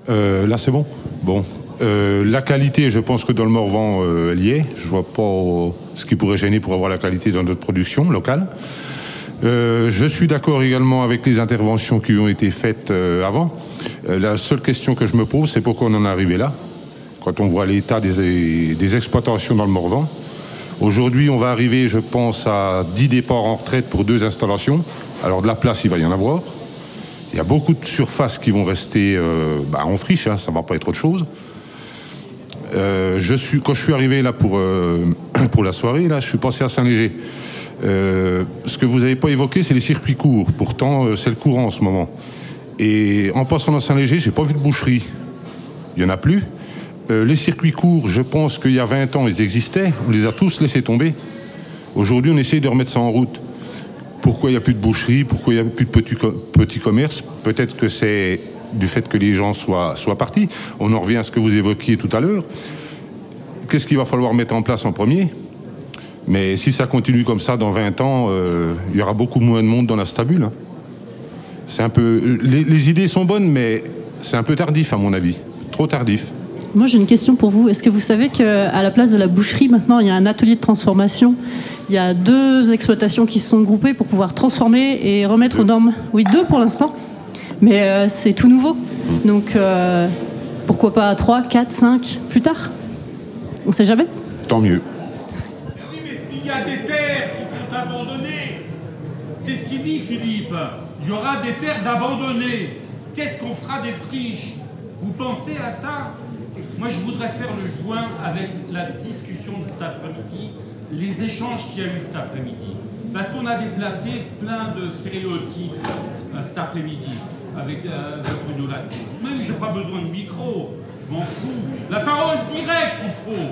Euh, là, c'est bon? Bon. Euh, la qualité, je pense que dans le Morvan, elle y est. Je vois pas ce qui pourrait gêner pour avoir la qualité dans notre production locale. Je suis d'accord également avec les interventions qui ont été faites avant. La seule question que je me pose, c'est pourquoi on en est arrivé là, quand on voit l'état des, des exploitations dans le Morvan. Aujourd'hui, on va arriver, je pense, à 10 départs en retraite pour deux installations. Alors de la place, il va y en avoir. Il y a beaucoup de surfaces qui vont rester euh, bah, en friche, hein, ça ne va pas être autre chose. Euh, je suis, quand je suis arrivé là pour, euh, pour la soirée, là, je suis passé à Saint-Léger. Euh, ce que vous n'avez pas évoqué, c'est les circuits courts. Pourtant, euh, c'est le courant en ce moment. Et en passant dans Saint-Léger, j'ai pas vu de boucherie. Il n'y en a plus. Euh, les circuits courts, je pense qu'il y a 20 ans, ils existaient. On les a tous laissés tomber. Aujourd'hui, on essaye de remettre ça en route. Pourquoi il n'y a plus de boucherie? Pourquoi il n'y a plus de petits, co- petits commerces Peut-être que c'est du fait que les gens soient, partis. On en revient à ce que vous évoquiez tout à l'heure. Qu'est-ce qu'il va falloir mettre en place en premier? Mais si ça continue comme ça dans 20 ans, euh, il y aura beaucoup moins de monde dans la stabule. hein. C'est un peu. Les, les idées sont bonnes, mais c'est un peu tardif à mon avis. Trop tardif. Moi, j'ai une question pour vous. Est-ce que vous savez qu'à la place de la boucherie, maintenant, il y a un atelier de transformation? Il y a deux exploitations qui se sont groupées pour pouvoir transformer et remettre aux normes. Oui, deux pour l'instant. Mais euh, c'est tout nouveau. Donc, euh, pourquoi pas 3, 4, 5 plus tard? On sait jamais. Tant mieux. Oui, mais s'il y a des terres qui sont abandonnées, c'est ce qu'il dit Philippe, il y aura des terres abandonnées. Qu'est-ce qu'on fera des friches? Vous pensez à ça? Moi, je voudrais faire le joint avec la discussion de cet après-midi, les échanges qu'il y a eu cet après-midi. Parce qu'on a déplacé plein de stéréotypes euh, cet après-midi avec, euh, Bruno Latour. Même, j'ai pas besoin de micro, je m'en fous. La parole directe, il faut.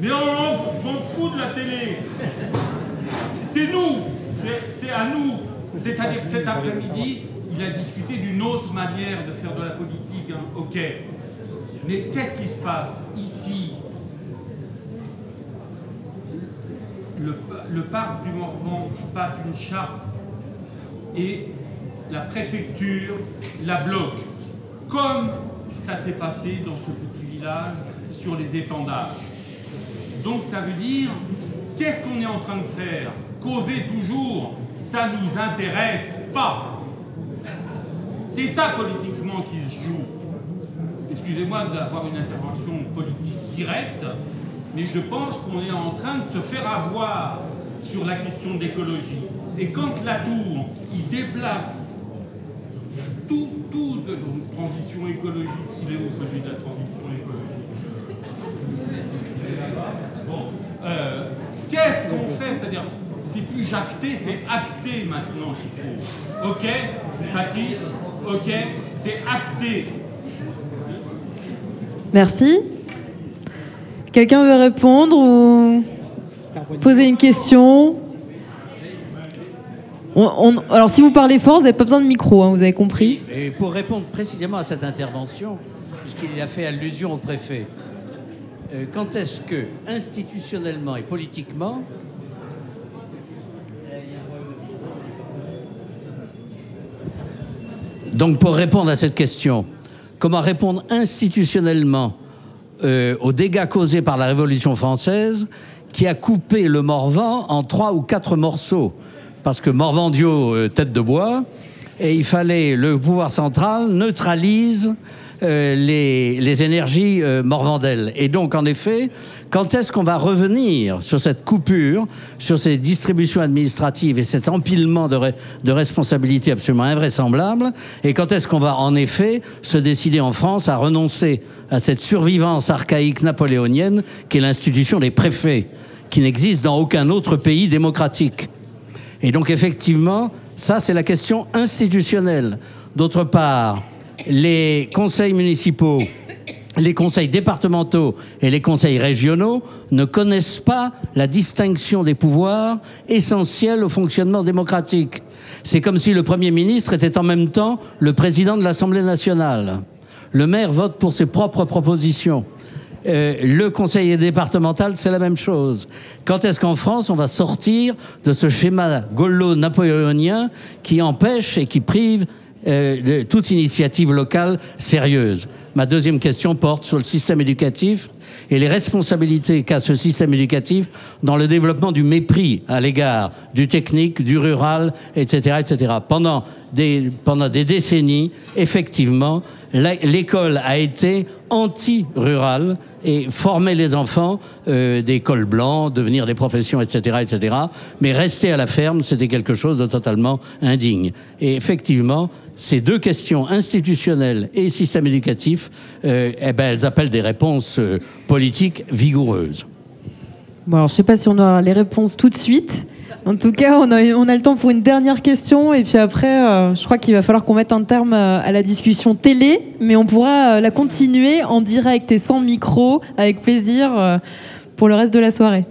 Mais on, m'en fout de la télé. C'est nous, c'est- c'est à nous. C'est-à-dire que cet après-midi, il a discuté d'une autre manière de faire de la politique. hein. Ok. Mais qu'est-ce qui se passe ici? Le, parc du Morvan passe une charte et la préfecture la bloque. Comme ça s'est passé dans ce petit village sur les étendages. Donc ça veut dire, qu'est-ce qu'on est en train de faire? Causer toujours, ça ne nous intéresse pas. C'est ça politiquement qui se joue. Excusez-moi d'avoir une intervention politique directe, mais je pense qu'on est en train de se faire avoir sur la question de l'écologie. Et quand la tour, il déplace tout, tout de transition écologique, il est où celui de la transition écologique Bon, euh, qu'est-ce qu'on fait C'est-à-dire, c'est plus jacté, c'est acté maintenant qu'il faut. Ok, Patrice Ok, c'est acté. Merci. Quelqu'un veut répondre ou poser une question On- on- Alors, si vous parlez fort, vous n'avez pas besoin de micro, hein, vous avez compris. Et pour répondre précisément à cette intervention, puisqu'il a fait allusion au préfet, euh, quand est-ce que, institutionnellement et politiquement, donc pour répondre à cette question, comment répondre institutionnellement euh, aux dégâts causés par la Révolution française qui a coupé le Morvan en trois ou quatre morceaux. Parce que Morvandio, euh, tête de bois, et il fallait le pouvoir central neutralise euh, les, énergies euh, morvandelles. Et donc, en effet, quand est-ce qu'on va revenir sur cette coupure, sur ces distributions administratives et cet empilement de, de responsabilités absolument invraisemblables? Et quand est-ce qu'on va, en effet, se décider en France à renoncer à cette survivance archaïque napoléonienne qui est l'institution des préfets, qui n'existe dans aucun autre pays démocratique? Et donc effectivement, ça c'est la question institutionnelle. D'autre part, les conseils municipaux, les conseils départementaux et les conseils régionaux ne connaissent pas la distinction des pouvoirs essentiels au fonctionnement démocratique. C'est comme si le Premier ministre était en même temps le président de l'Assemblée nationale. Le maire vote pour ses propres propositions. Euh, le conseiller départemental, c'est la même chose. Quand est-ce qu'en France, on va sortir de ce schéma gaulo-napoléonien qui empêche et qui prive euh, toute initiative locale sérieuse Ma deuxième question porte sur le système éducatif et les responsabilités qu'a ce système éducatif dans le développement du mépris à l'égard du technique, du rural, etc., etc. Pendant des, pendant des décennies, effectivement, l'école a été anti-rurale et former les enfants euh, des cols blancs, devenir des professions, etc., etc. Mais rester à la ferme, c'était quelque chose de totalement indigne. Et effectivement, ces deux questions institutionnelles et système éducatif, euh, eh ben, elles appellent des réponses euh, politiques vigoureuses. Bon, alors, je sais pas si on aura les réponses tout de suite. En tout cas, on a, on a le temps pour une dernière question. Et puis après, euh, je crois qu'il va falloir qu'on mette un terme euh, à la discussion télé. Mais on pourra euh, la continuer en direct et sans micro, avec plaisir, pour le reste de la soirée.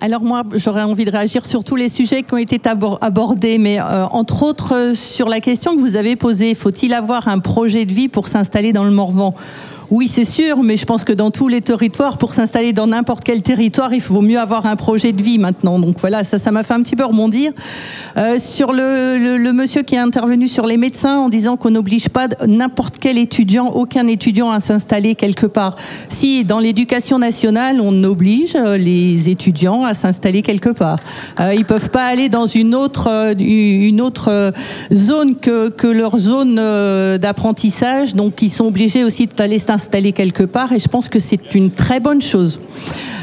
Alors moi, j'aurais envie de réagir sur tous les sujets qui ont été abor- abordés, mais entre autres sur la question que vous avez posée, faut-il avoir un projet de vie pour s'installer dans le Morvan? Oui, c'est sûr, mais je pense que dans tous les territoires, pour s'installer dans n'importe quel territoire, il vaut mieux avoir un projet de vie maintenant. Donc voilà, ça, ça m'a fait un petit peu rebondir. Euh, sur le, monsieur qui est intervenu sur les médecins en disant qu'on n'oblige pas n'importe quel étudiant, aucun étudiant à s'installer quelque part. Si dans l'éducation nationale, on oblige euh, les étudiants à s'installer quelque part. Euh, ils peuvent pas aller dans une autre, euh, zone que, que leur zone d'apprentissage, donc ils sont obligés aussi d'aller s'installer quelque part et je pense que c'est une très bonne chose.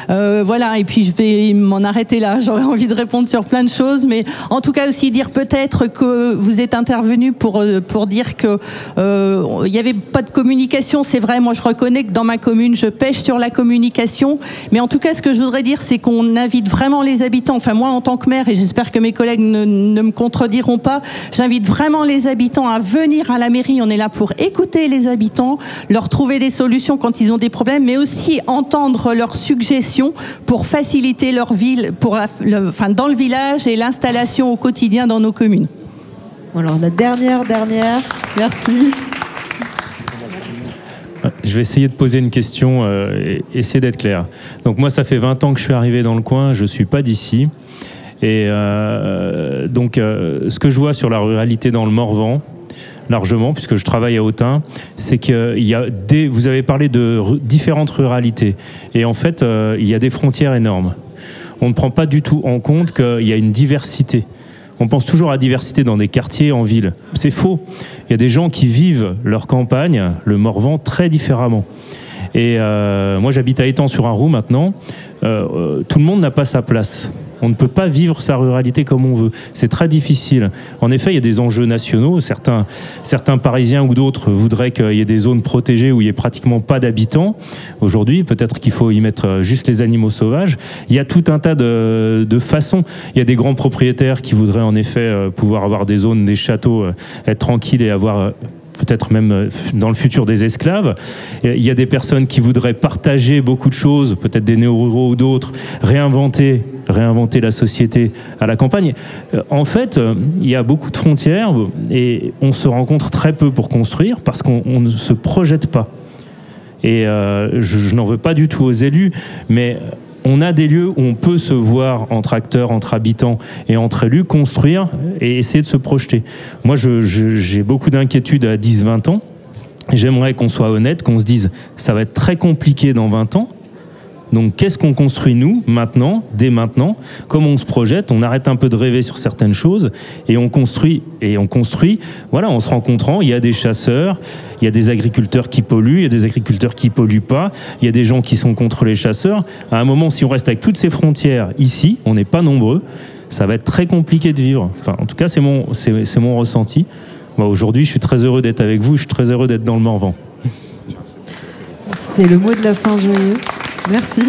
Euh, voilà, et puis je vais m'en arrêter là. J'aurais envie de répondre sur plein de choses, mais en tout cas aussi dire peut-être que vous êtes intervenu pour euh, pour dire que euh, il n'y avait pas de communication. C'est vrai, moi je reconnais que dans ma commune, je pêche sur la communication, mais en tout cas, ce que je voudrais dire, c'est qu'on invite vraiment les habitants. Enfin, moi en tant que maire, et j'espère que mes collègues ne, ne me contrediront pas, j'invite vraiment les habitants à venir à la mairie. On est là pour écouter les habitants, leur trouver des solutions quand ils ont des problèmes, mais aussi entendre leurs suggestions pour faciliter leur ville, pour enfin, dans le village et l'installation au quotidien dans nos communes. Alors la dernière, dernière, merci. Je vais essayer de poser une question euh, et essayer d'être clair. Donc moi, ça fait 20 ans que je suis arrivé dans le coin, je ne suis pas d'ici. Et euh, donc, euh, ce que je vois sur la ruralité dans le Morvan, largement, puisque je travaille à Autun, c'est qu'il y a des. Vous avez parlé de différentes ruralités. Et en fait, euh, il y a des frontières énormes. On ne prend pas du tout en compte qu'il y a une diversité. On pense toujours à diversité dans des quartiers, en ville. C'est faux. Il y a des gens qui vivent leur campagne, le Morvan, très différemment. Et euh, moi, j'habite à Étang sur un maintenant. Euh, tout le monde n'a pas sa place. On ne peut pas vivre sa ruralité comme on veut. C'est très difficile. En effet, il y a des enjeux nationaux. Certains, certains Parisiens ou d'autres voudraient qu'il y ait des zones protégées où il n'y ait pratiquement pas d'habitants. Aujourd'hui, peut-être qu'il faut y mettre juste les animaux sauvages. Il y a tout un tas de, de façons. Il y a des grands propriétaires qui voudraient en effet euh, pouvoir avoir des zones, des châteaux, euh, être tranquilles et avoir euh, peut-être même euh, dans le futur des esclaves. Il y a des personnes qui voudraient partager beaucoup de choses, peut-être des néo-ruraux ou d'autres, réinventer, réinventer la société à la campagne. Euh, en fait, euh, il y a beaucoup de frontières et on se rencontre très peu pour construire parce qu'on ne se projette pas. Et je, je n'en veux pas du tout aux élus, mais on a des lieux où on peut se voir entre acteurs, entre habitants et entre élus, construire et essayer de se projeter. Moi, j'ai beaucoup d'inquiétudes à 10-20 ans. J'aimerais qu'on soit honnête, qu'on se dise, ça va être très compliqué dans 20 ans, donc qu'est-ce qu'on construit nous maintenant, dès maintenant? Comment on se projette? On arrête un peu de rêver sur certaines choses et on construit et on construit. Voilà, en se rencontrant, il y a des chasseurs, il y a des agriculteurs qui polluent, il y a des agriculteurs qui polluent pas, il y a des gens qui sont contre les chasseurs. À un moment, si on reste avec toutes ces frontières ici, on n'est pas nombreux, ça va être très compliqué de vivre. Enfin, en tout cas, c'est mon c'est mon ressenti. Aujourd'hui, je suis très heureux d'être avec vous, je suis très heureux d'être dans le Morvan. C'était le mot de la fin joyeux. Merci.